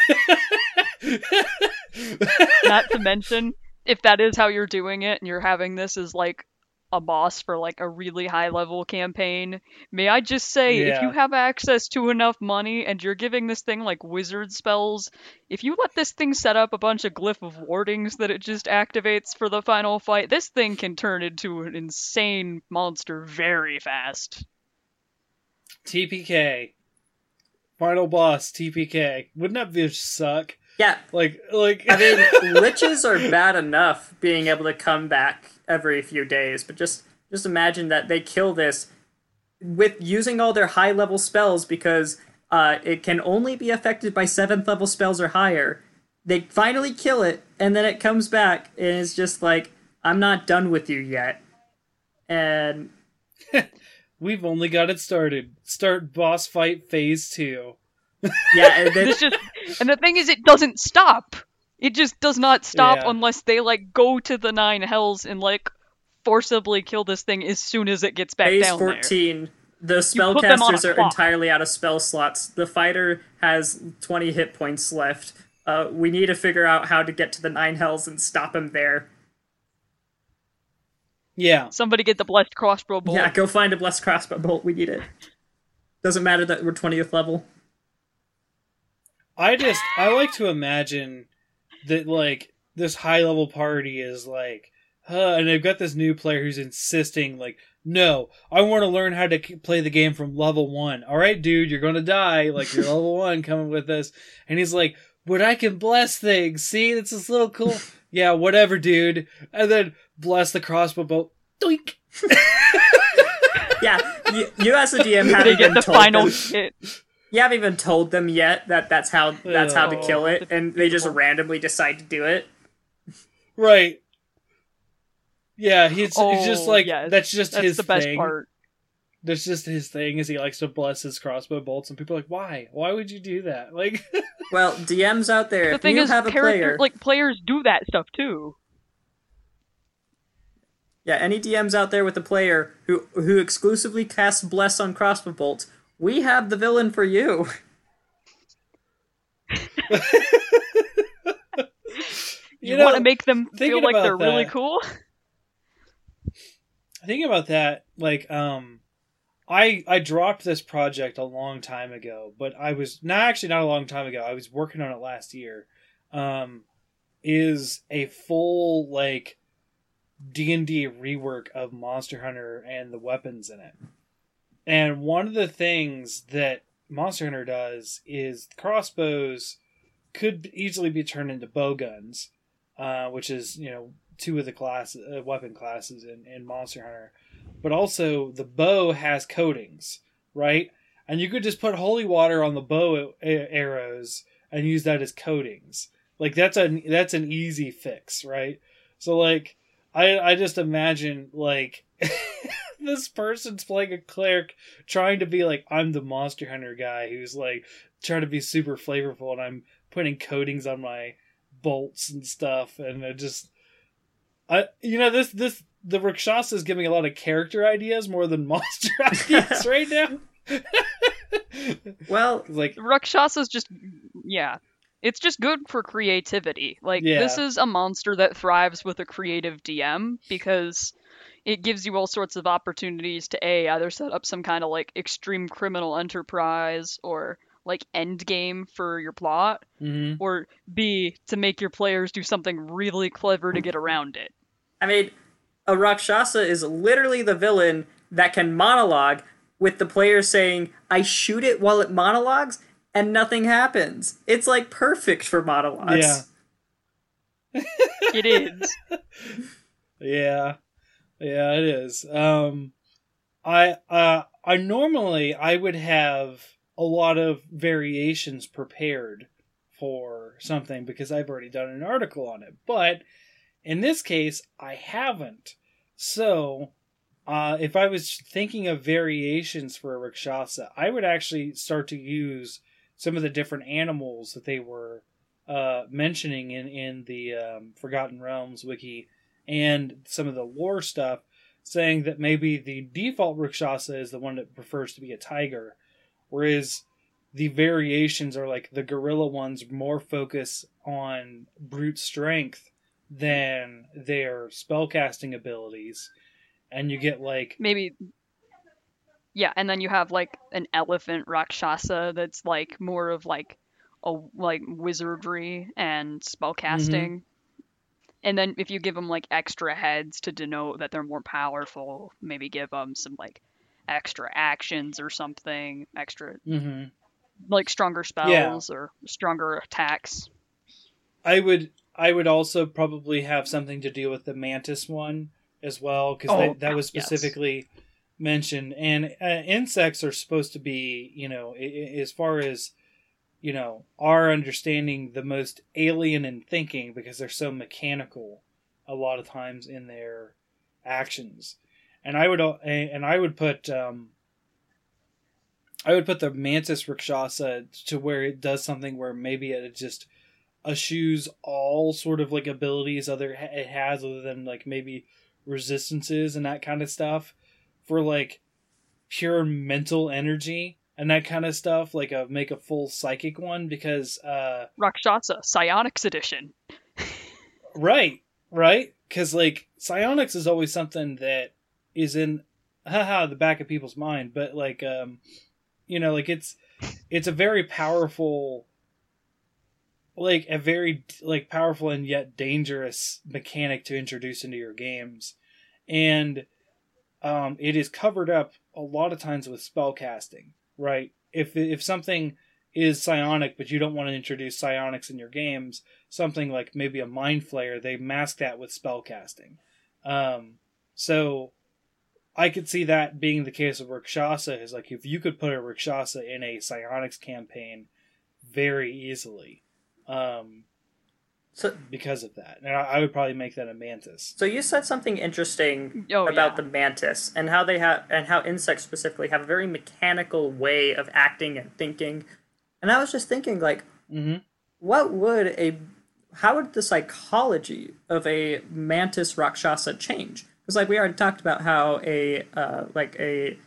to mention, if that is how you're doing it, and you're having this as like a boss for like a really high level campaign, may I just say, yeah. if you have access to enough money and you're giving this thing like wizard spells, if you let this thing set up a bunch of glyph of wardings that it just activates for the final fight, this thing can turn into an insane monster very fast. TPK. Final boss TPK. Wouldn't that just suck? Yeah. Like like I mean <laughs> liches are bad enough being able to come back every few days, but just just imagine that they kill this with using all their high level spells because uh, it can only be affected by seventh level spells or higher. They finally kill it, and then it comes back, and it's just like, I'm not done with you yet. And <laughs> we've only got it started. Start boss fight phase two. Yeah, and <laughs> then, This just and the thing is, it doesn't stop. It just does not stop Yeah. unless they like go to the nine hells and like forcibly kill this thing as soon as it gets back phase down there. 14, the put them on a spellcasters are clock. entirely out of spell slots. The fighter has 20 hit points left. Uh, we need to figure out how to get to the nine hells and stop him there. Yeah, Somebody get the blessed crossbow bolt. Yeah, go find a blessed crossbow bolt. We need it. Doesn't matter that we're 20th level. I just I like to imagine that like this high level party is like, huh, and they've got this new player who's insisting like, no, I want to learn how to play the game from level one. All right, dude, you're gonna die. Like you're level <laughs> one, coming with us. And he's like, but I can bless things. See, it's this little cool. <laughs> yeah, whatever, dude. And then bless the crossbow bolt. Doink. <laughs> Yeah, you, you as a DM They haven't get even the told final them. hit. You haven't even told them yet that that's how that's how to Oh, kill it, and they just randomly decide to do it. Right. Yeah, he's, he's just Oh, like yes. that's just That's his the best thing. part. That's just his thing is he likes to bless his crossbow bolts, and people are like, why? Why would you do that? <laughs> Like, Well, DMs out there, The if thing you is, have a player, like players do that stuff too. yeah, any DMs out there with a player who who exclusively casts bless on crossbow bolts, we have the villain for you. <laughs> <laughs> You, know, want to make them feel like they're really that- cool. <laughs> thinking about that, like, um, I I dropped this project a long time ago, but I was not actually not a long time ago. I was working on it last year. Um, is a full like D and D rework of Monster Hunter and the weapons in it. And one of the things that Monster Hunter does is crossbows could easily be turned into bow guns, uh, which is you know two of the class uh, weapon classes in, in Monster Hunter. But also the bow has coatings, right? And you could just put holy water on the bow arrows and use that as coatings. Like that's a that's an easy fix, right? So like I I just imagine like <laughs> <laughs> this person's playing a cleric trying to be like I'm the monster hunter guy who's like trying to be super flavorful and I'm putting coatings on my bolts and stuff and it just I you know this this the Rakshasa is giving a lot of character ideas more than <laughs> monster ideas right now. <laughs> well, like Rakshasa's just yeah. It's just good for creativity. Like Yeah. this is a monster that thrives with a creative DM because it gives you all sorts of opportunities to a either set up some kind of like extreme criminal enterprise or like end game for your plot mhm. or b to make your players do something really clever to get around it. I mean, a Rakshasa is literally the villain that can monologue with the player saying, I shoot it while it monologues, and nothing happens. It's like perfect for monologues. Yeah. It is. <laughs> Yeah. Yeah, it is. Um I uh I normally I would have a lot of variations prepared for something because I've already done an article on it. But in this case, I haven't. So, uh, if I was thinking of variations for a Rakshasa, I would actually start to use some of the different animals that they were uh, mentioning in, in the um, Forgotten Realms wiki and some of the lore stuff, saying that maybe the default Rakshasa is the one that prefers to be a tiger, whereas the variations are like the gorilla ones more focus on brute strength than their spellcasting abilities. And you get like maybe yeah and then you have like an elephant rakshasa that's like more of like a like wizardry and spellcasting mm-hmm. And then if you give them like extra heads to denote that they're more powerful maybe give them some like extra actions or something extra mhm. like stronger spells or stronger attacks I would I would also probably have something to do with the mantis one as well because Oh, that was yes. specifically mentioned. And uh, insects are supposed to be, you know, i- i- as far as you know, our understanding the most alien in thinking because they're so mechanical a lot of times in their actions. and I would and I would put um, I would put the Mantis Rakshasa to where it does something where maybe it just eschews all sort of like abilities other it has other than like maybe resistances and that kind of stuff for like pure mental energy and that kind of stuff like a make a full psychic one because uh Rakshasa Psionics edition. <laughs> right, right? Cuz like psionics is always something that is in haha the back of people's mind, but like um you know, like it's it's a very powerful like a very like powerful and yet dangerous mechanic to introduce into your games. And um it is covered up a lot of times with spell casting right? If if something is psionic, but you don't want to introduce psionics in your games, something like maybe a mind flayer, they mask that with spell casting. Um, so I could see that being the case of Rakshasa is like if you could put a Rakshasa in a psionics campaign very easily. Um, So, because of that. And I, I would probably make that a mantis. so you said something interesting Oh, about yeah. the mantis and how they have and how insects specifically have a very mechanical way of acting and thinking. And I was just thinking, like, Mm-hmm. what would a how would the psychology of a mantis rakshasa change because like we already talked about how a uh, like a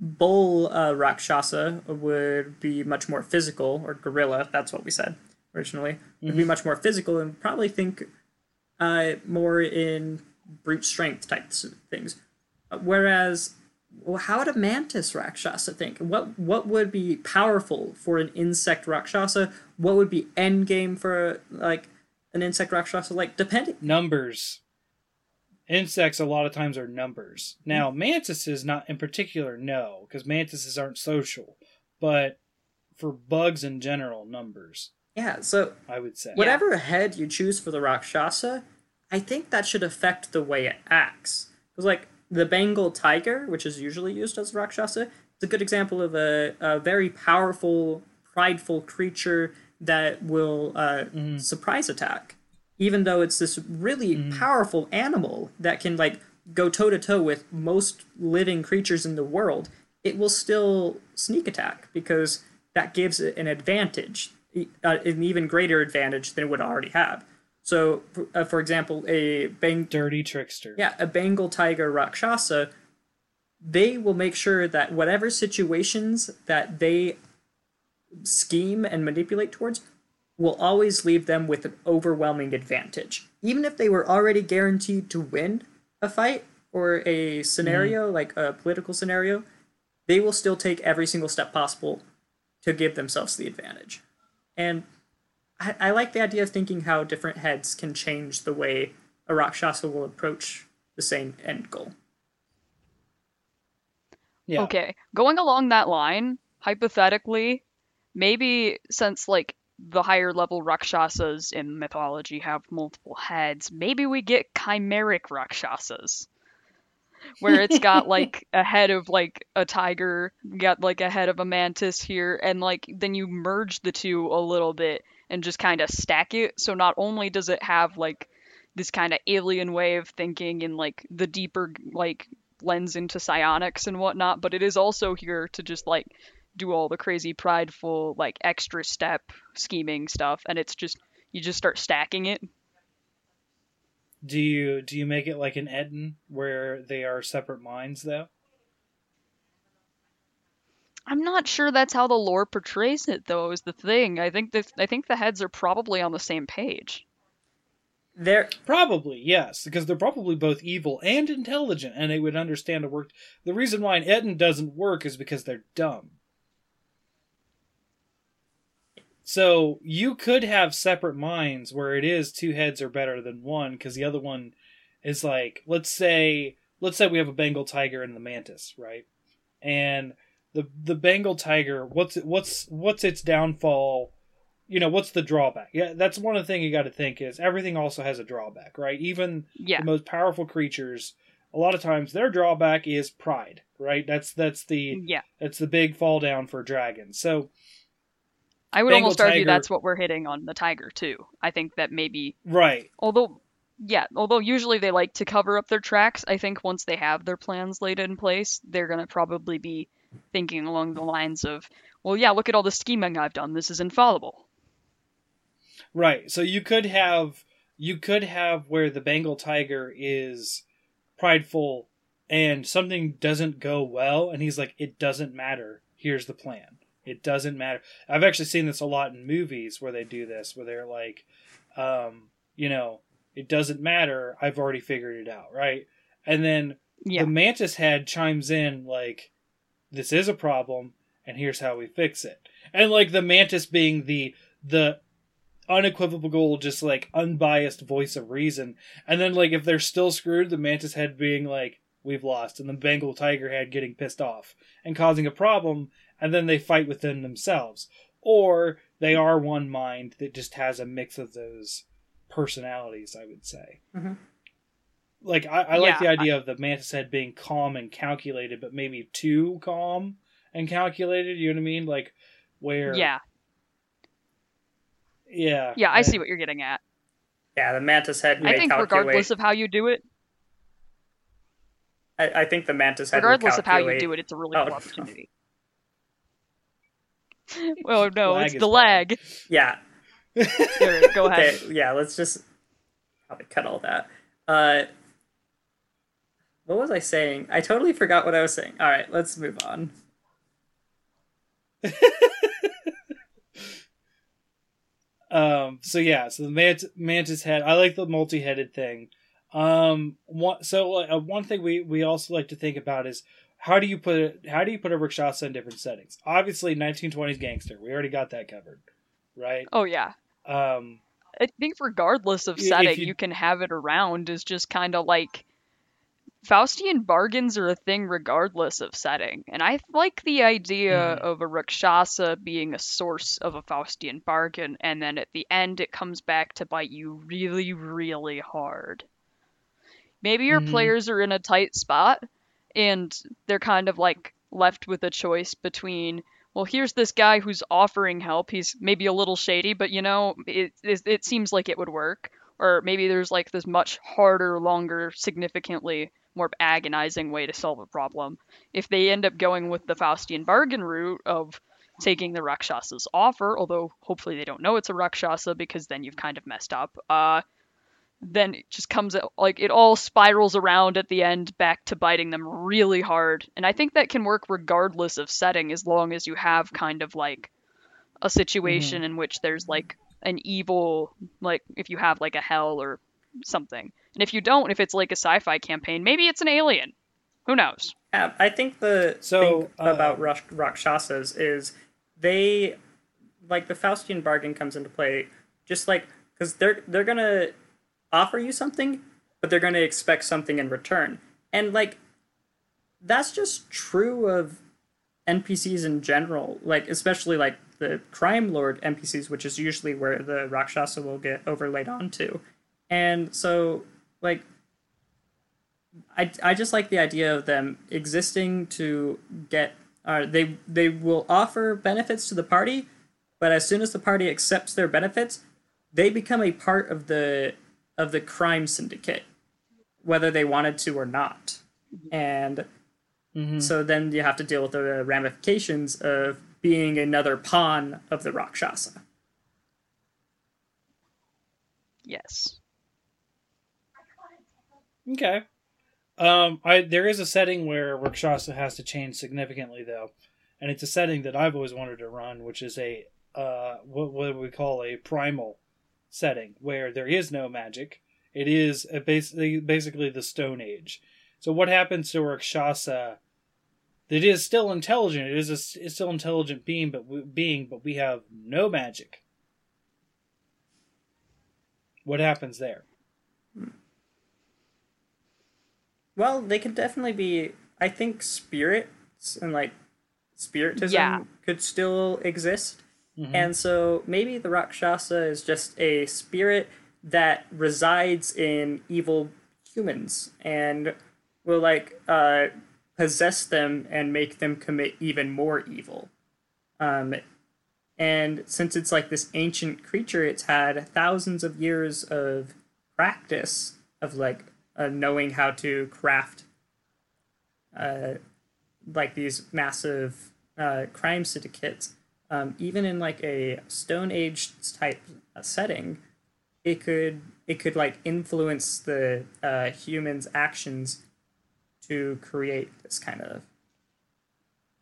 bull uh, rakshasa would be much more physical or gorilla that's what we said originally would be much more physical and probably think uh, more in brute strength types of things Uh, whereas well, how would a mantis rakshasa think? What what would be powerful for an insect rakshasa? What would be end game for like an insect rakshasa? Like depending. numbers. Insects a lot of times are numbers. Now, mantises not in particular, no, because mantises aren't social. But for bugs in general, numbers, Yeah. So I would say. whatever head you choose for the rakshasa, I think that should affect the way it acts. Because like the Bengal tiger, which is usually used as rakshasa, it's a good example of a, a very powerful, prideful creature that will uh, surprise attack. Even though it's this really powerful animal that can like go toe to toe with most living creatures in the world, it will still sneak attack because that gives it an advantage, an even greater advantage than it would already have. So, for, uh, for example, a Beng- Dirty trickster. yeah, a Bengal tiger Rakshasa, they will make sure that whatever situations that they scheme and manipulate towards will always leave them with an overwhelming advantage. Even if they were already guaranteed to win a fight or a scenario, like a political scenario, they will still take every single step possible to give themselves the advantage. And I, I like the idea of thinking how different heads can change the way a Rakshasa will approach the same end goal. Yeah. Okay, going along that line, hypothetically, maybe since like the higher level Rakshasas in mythology have multiple heads, maybe we get chimeric Rakshasas. Where it's got <laughs> like a head of like a tiger, got like a head of a mantis here, and like then you merge the two a little bit and just kind of stack it. So not only does it have like this kind of alien way of thinking and like the deeper like lens into psionics and whatnot, but it is also here to just like do all the crazy prideful like extra step scheming stuff, and it's just you just start stacking it. Do you do you make it like an ettin where they are separate minds though? I'm not sure that's how the lore portrays it though. Is the thing I think that I think the heads are probably on the same page. They're Probably, yes, because they're probably both evil and intelligent, and they would understand a work. The reason why an ettin doesn't work is because they're dumb. So you could have separate minds where it is two heads are better than one, because the other one is like, let's say, let's say we have a Bengal tiger and the mantis, right? And the the Bengal tiger, what's what's what's its downfall? you know what's the drawback yeah that's one of the things you got to think is everything also has a drawback right even Yeah. the most powerful creatures a lot of times their drawback is pride right that's that's the Yeah. that's the big fall down for dragons so I would Bengal almost argue tiger- that's what we're hitting on the tiger too. I think that maybe right although yeah, although usually they like to cover up their tracks, I think once they have their plans laid in place, they're going to probably be thinking along the lines of, well, yeah, look at all the scheming I've done. This is infallible. Right. So you could have you could have where the Bengal tiger is prideful and something doesn't go well and he's like it doesn't matter. Here's the plan. It doesn't matter. I've actually seen this a lot in movies where they do this where they're like um, you know, it doesn't matter. I've already figured it out, right? And then Yeah. the mantis head chimes in like this is a problem and here's how we fix it. And like the mantis being the the unequivocal just like unbiased voice of reason. And then like if they're still screwed, the mantis head being like we've lost and the Bengal tiger head getting pissed off and causing a problem and then they fight within themselves. Or they are one mind that just has a mix of those personalities, I would say. Mhm. Like I, I like Yeah, the idea of the mantis head being calm and calculated, but maybe too calm and calculated. You know what I mean? Like where, Yeah. yeah, Yeah, I see what you're getting at. Yeah, the mantis head may I think calculate. regardless of how you do it, I, I think the mantis head will regardless of how you do it, it's a really Oh, cool no. opportunity. <laughs> oh no, Lag it's the lag. Yeah. <laughs> Here, go ahead. Okay. Yeah. Let's just probably cut all that. Uh, what was I saying? I totally forgot what I was saying. All right, let's move on. <laughs> Um. So yeah. So the mant- mantis head. I like the multi-headed thing. Um. One. So uh, one thing we we also like to think about is how do you put it? How do you put a rakshasa in different settings? Obviously, 1920s gangster. We already got that covered, right? Oh yeah. Um. I think regardless of setting, you- you... can have it around is just kind of like Faustian bargains are a thing regardless of setting. And I like the idea Mhm. of a Rakshasa being a source of a Faustian bargain, and then at the end it comes back to bite you really, really hard. Maybe your Mhm. players are in a tight spot and they're kind of like left with a choice between well, here's this guy who's offering help. He's maybe a little shady, but you know, it, it, it seems like it would work. Or maybe there's like this much harder, longer, significantly more agonizing way to solve a problem. If they end up going with the Faustian bargain route of taking the Rakshasa's offer, although hopefully they don't know it's a Rakshasa because then you've kind of messed up, uh, then it just comes out like it all spirals around at the end back to biting them really hard. And I think that can work regardless of setting as long as you have kind of like a situation in which there's like an evil like if you have like a hell or something. And if you don't, if it's like a sci-fi campaign, maybe it's an alien. Who knows? Yeah, I think the So, thing uh, about Rak- Rakshasas is they like the Faustian bargain comes into play just like because they're they're gonna offer you something, but they're gonna expect something in return, and like that's just true of NPCs in general. Like especially like the crime lord NPCs, which is usually where the Rakshasa will get overlaid onto, and so like I, I just like the idea of them existing to get uh, they they will offer benefits to the party, but as soon as the party accepts their benefits, they become a part of the of the crime syndicate, whether they wanted to or not. And mhm. so then you have to deal with the ramifications of being another pawn of the Rakshasa. Yes. Okay. Um, I there is a setting where Rakshasa has to change significantly though, and it's a setting that I've always wanted to run, which is a uh, what what we call a primal setting where there is no magic. It is a basically basically the Stone Age. So what happens to Rakshasa? It is still intelligent. It is a it's still intelligent being, but we, being, but we have no magic. What happens there? Well, they could definitely be. I think spirits and like spiritism Yeah. could still exist. Mhm. And so maybe the Rakshasa is just a spirit that resides in evil humans and will like uh, possess them and make them commit even more evil. Um, and since it's like this ancient creature, it's had thousands of years of practice of like uh, knowing how to craft uh, like these massive uh, crime syndicates, um, even in like a Stone Age type setting, it could it could like influence the uh, humans' actions to create this kind of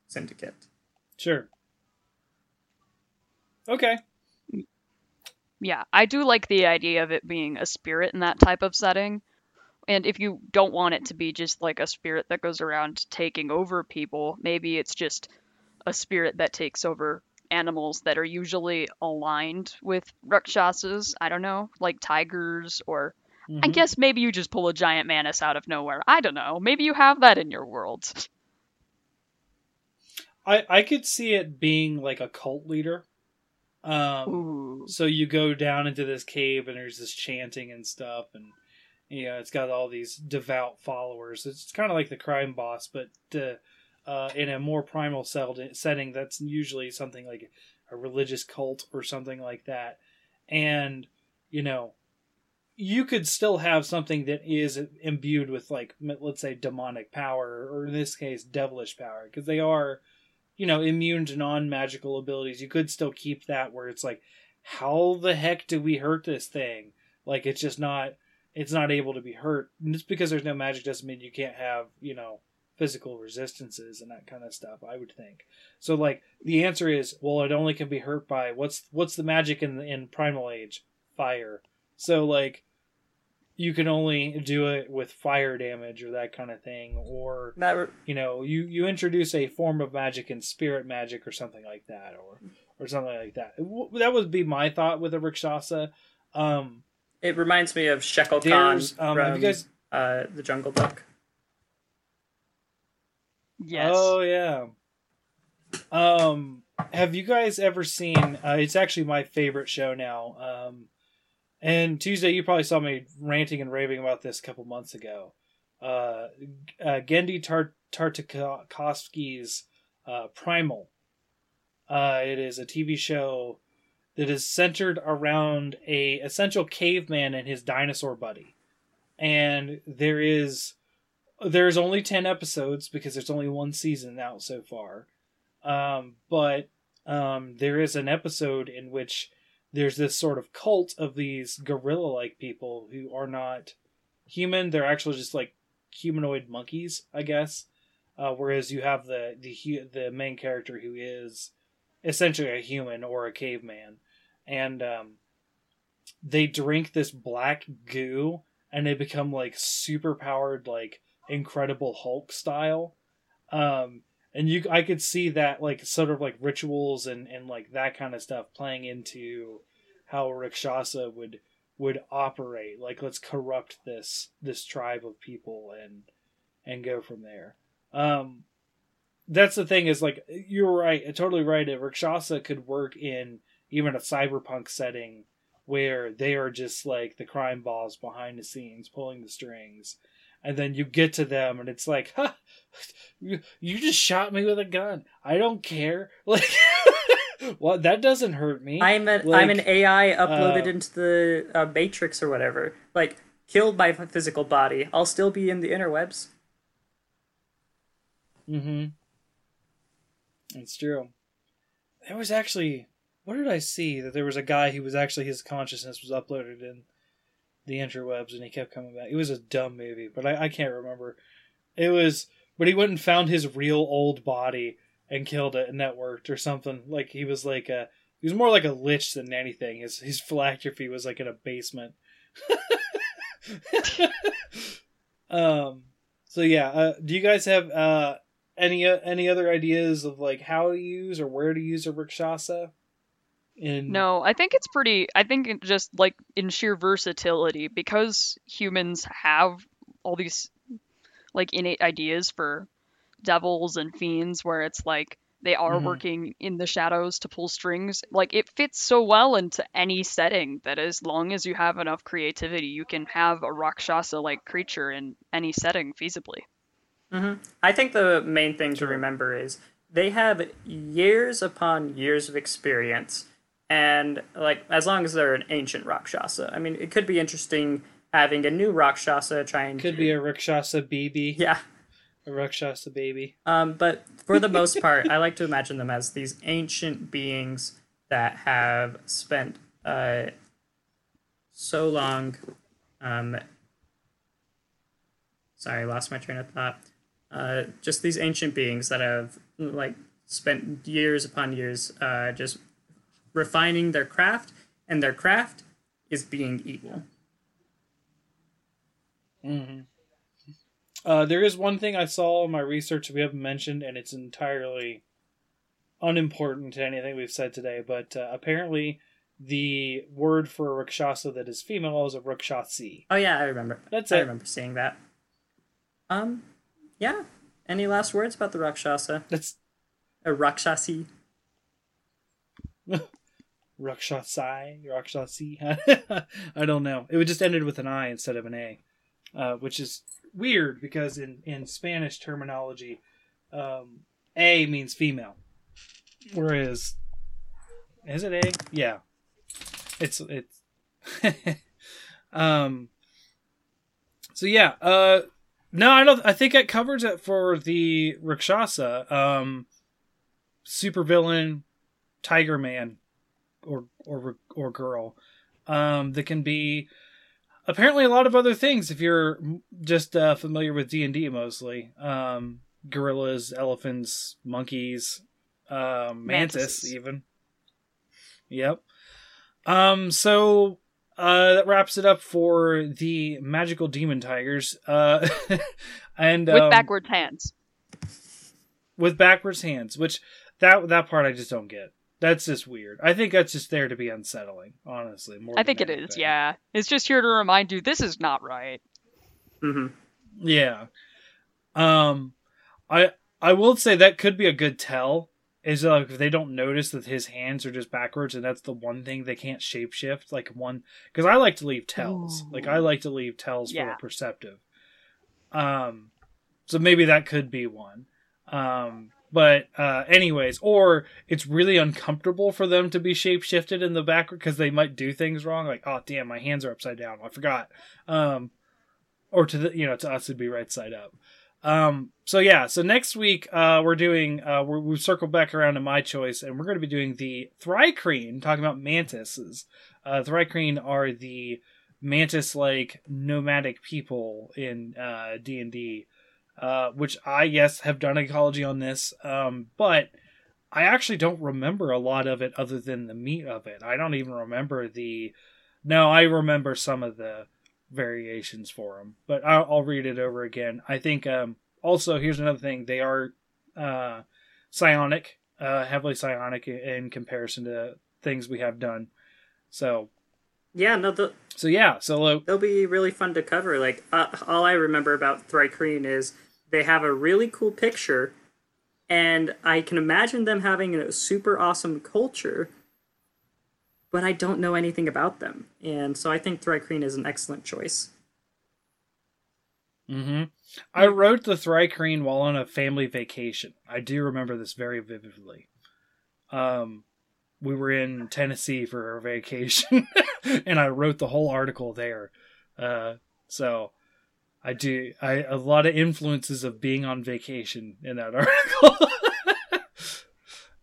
syndicate. Sure. Okay. Yeah, I do like the idea of it being a spirit in that type of setting. And if you don't want it to be just like a spirit that goes around taking over people, maybe it's just a spirit that takes over animals that are usually aligned with rakshasas. I don't know, like tigers or Mhm. I guess maybe you just pull a giant mantis out of nowhere. I don't know. Maybe you have that in your world. I I could see it being like a cult leader. Um, Ooh. so you go down into this cave and there's this chanting and stuff, and you know it's got all these devout followers. It's kind of like the crime boss, but uh, uh, in a more primal setting. That's usually something like a religious cult or something like that, and you know. You could still have something that is imbued with, like, let's say, demonic power, or in this case, devilish power, because they are you know, immune to non magical abilities, you could still keep that where it's like, how the heck do we hurt this thing? Like it's just not it's not able to be hurt. And just because there's no magic doesn't mean you can't have, you know, physical resistances and that kind of stuff, I would think. So like the answer is, well, it only can be hurt by what's what's the magic in in primal age? Fire. So like you can only do it with fire damage or that kind of thing or you know you you introduce a form of magic in spirit magic or something like that or or something like that that would be my thought with a rakshasa um it reminds me of Shere Khan um from have you guys uh, the Jungle Book. Yes. oh yeah. Um have you guys ever seen uh, it's actually my favorite show now um and tuesday you probably saw me ranting and raving about this a couple months ago. Uh, uh Genndy Tar- tartakovsky's uh primal. Uh it is a tv show that is centered around a essential caveman and his dinosaur buddy. And there is there's only 10 episodes because there's only one season out so far. Um, but um, there is an episode in which there's this sort of cult of these gorilla like people who are not human. They're actually just like humanoid monkeys i guess. Uh, whereas you have the the the main character who is essentially a human or a caveman. And um, they drink this black goo and they become like super powered like incredible hulk style. Um and you i could see that like sort of like rituals and and like that kind of stuff playing into how rakshasa would would operate. Like let's corrupt this this tribe of people and and go from there. Um that's the thing is like you're right totally right a rakshasa could work in even a cyberpunk setting where they are just like the crime boss behind the scenes pulling the strings and then you get to them and it's like huh, you, you just shot me with a gun i don't care <laughs> like well that doesn't hurt me I'm an Like, I'm an AI uploaded uh, into the uh, Matrix or whatever. Like killed by my physical body, I'll still be in the interwebs. Mm-hmm. It's true. There was actually what did I see that there was a guy who was actually his consciousness was uploaded in the interwebs and he kept coming back. It was a dumb movie, but I, I can't remember. It was but he went and found his real old body and killed it and that worked or something. Like he was like a he was more like a lich than anything. His his phylactery was like in a basement. <laughs> um so yeah, uh, do you guys have uh any any other ideas of like how to use or where to use a rakshasa? In No, I think it's pretty. I think it just like in sheer versatility because humans have all these like innate ideas for devils and fiends where it's like they are Mhm. working in the shadows to pull strings. Like it fits so well into any setting that as long as you have enough creativity, you can have a Rakshasa like creature in any setting feasibly. I think the main thing to remember is they have years upon years of experience, and like as long as they're an ancient Rakshasa, I mean, it could be interesting having a new Rakshasa trying to Could be a Rakshasa baby. yeah. A Rakshasa baby. Um, but for the most part, I like to imagine them as these ancient beings that have spent uh, so long. Um, sorry, lost my train of thought. Uh, just these ancient beings that have like spent years upon years uh, just refining their craft, and their craft is being evil. Mm-hmm. Uh, there is one thing I saw in my research we haven't mentioned, and it's entirely unimportant to anything we've said today. But uh, apparently, the word for a rakshasa that is female is a rakshasi. Oh yeah, I remember. That's I it. remember seeing that. Um, yeah. Any last words about the Rakshasa? That's A Rakshasi? <laughs> rakshasi, rakshasi. <laughs> I don't know. It would just ended with an I instead of an A, uh, which is weird because in in Spanish terminology, um, A means female, whereas is it A? Yeah, it's it's. <laughs> um. So yeah, uh, no, I don't. I think it covers it for the Rakshasa. Um, super villain, Tiger Man, or or or girl, um, that can be apparently a lot of other things if you're just uh, familiar with D and D mostly. Um, gorillas, elephants, monkeys, um, mantis, Mantises. even. Yep. Um. So uh, that wraps it up for the magical demon tigers. Uh, <laughs> and with um, backwards hands. with backwards hands, which that that part I just don't get. That's just weird. I think that's just there to be unsettling, honestly. More I than think it is. anything. Yeah, it's just here to remind you this is not right. Mm-hmm. Yeah. Um I I will say that could be a good tell. Is like if they don't notice that his hands are just backwards and that's the one thing they can't shapeshift, like one because I like to leave tells. Like I like to leave tells for Yeah. the perceptive. Um so maybe that could be one. Um but uh anyways, or it's really uncomfortable for them to be shapeshifted in the backward because they might do things wrong, like, oh damn, my hands are upside down. I forgot. Um or to the you know to us it'd be right side up um so yeah so next week uh we're doing uh we're, we've circled back around to my choice and we're going to be doing the thri-kreen talking about mantises uh thri-kreen are the mantis like nomadic people in uh d&d uh which i yes have done ecology on this um but i actually don't remember a lot of it other than the meat of it i don't even remember the no i remember some of the variations for them, but I'll, I'll read it over again. I think um, also here's another thing: they are uh, psionic, uh, heavily psionic in comparison to things we have done. So, Yeah, no, the, so yeah, so uh, they'll be really fun to cover. Like, uh, all I remember about Thri-kreen is they have a really cool picture, and I can imagine them having a super awesome culture, but I don't know anything about them. And so I think Thri-kreen is an excellent choice. hmm I wrote the Thri-kreen while on a family vacation. I do remember this very vividly. Um, we were in Tennessee for our vacation, <laughs> and I wrote the whole article there. Uh, so I do I a lot of influences of being on vacation in that <laughs> article.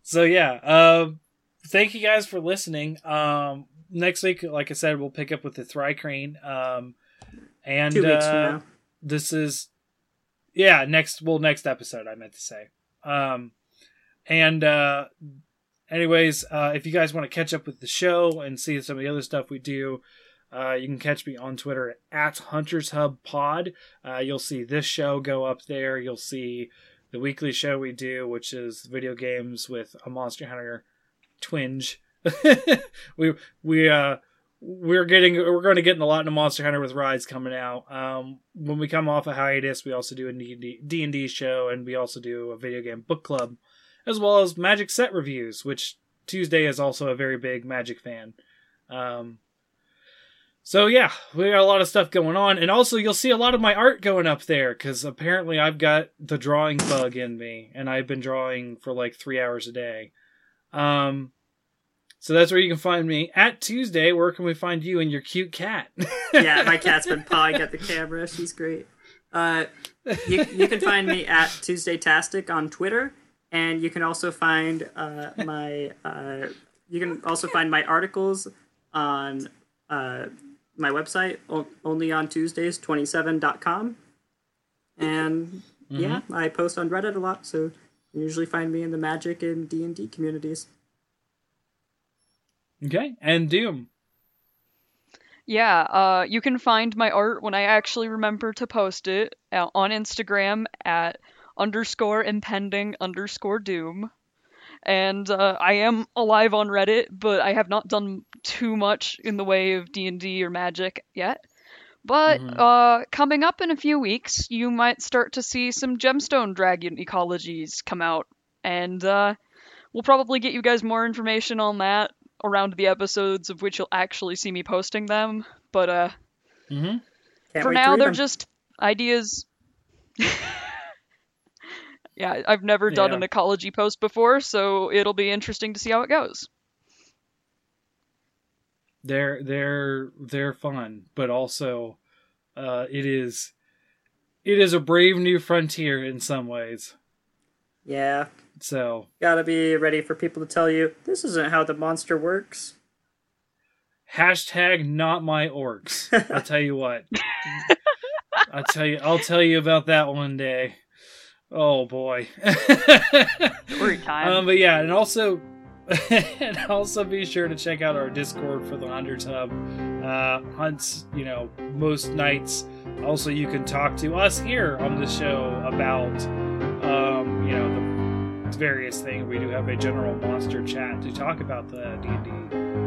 so yeah, um, thank you guys for listening. Um, next week, like I said, we'll pick up with the Thri-kreen. Um, and Two weeks uh, from now. this is yeah next well next episode i meant to say um and uh anyways uh if you guys want to catch up with the show and see some of the other stuff we do uh you can catch me on twitter at hunters hub pod uh you'll see this show go up there you'll see the weekly show we do which is video games with a monster hunter twinge <laughs> we we uh we're getting we're going to get in a lot into Monster Hunter with Rise coming out. Um, when we come off a hiatus, we also do a D and D show, and we also do a video game book club, as well as Magic set reviews. Which Tuesday is also a very big Magic fan. Um, so yeah, we got a lot of stuff going on, and also you'll see a lot of my art going up there because apparently I've got the drawing bug in me, and I've been drawing for like three hours a day. Um, So that's where you can find me. At Tuesday, where can we find you and your cute cat? <laughs> yeah, my cat's been pawing at the camera. She's great. Uh, you, you can find me at Tuesday Tastic on Twitter, and you can also find uh, my uh, you can also find my articles on uh, my website only on Tuesdays 27.com. And yeah, I post on Reddit a lot, so you usually find me in the Magic and D and D communities. okay, and Doom. Yeah, uh, you can find my art when I actually remember to post it uh, on Instagram at underscore impending underscore doom. And uh, I am alive on Reddit, but I have not done too much in the way of D and D or Magic yet. But Mhm. uh, coming up in a few weeks, you might start to see some gemstone dragon ecologies come out, and uh, we'll probably get you guys more information on that around the episodes of which you'll actually see me posting them. But uh, Mm-hmm. For now, they're them. just ideas. <laughs> yeah, I've never done Yeah. an ecology post before, so it'll be interesting to see how it goes. They're they're they're fun, but also uh, it is it is a brave new frontier in some ways. yeah. So Gotta be ready for people to tell you this isn't how the monster works. hashtag not my orcs. I'll tell you what. <laughs> I'll tell you. I'll tell you about that one day. Oh boy. Story time. Um, but yeah, and also, <laughs> and also be sure to check out our Discord for the Hunter Tub uh, hunts. You know, most nights. Also, you can talk to us here on the show about, um, you know, the various things. We do have a general monster chat to talk about the D and D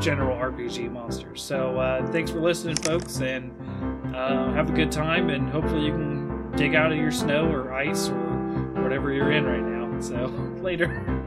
general RPG monsters. So uh, thanks for listening, folks, and uh, have a good time. And hopefully, you can dig out of your snow or ice or whatever you're in right now. So <laughs> later.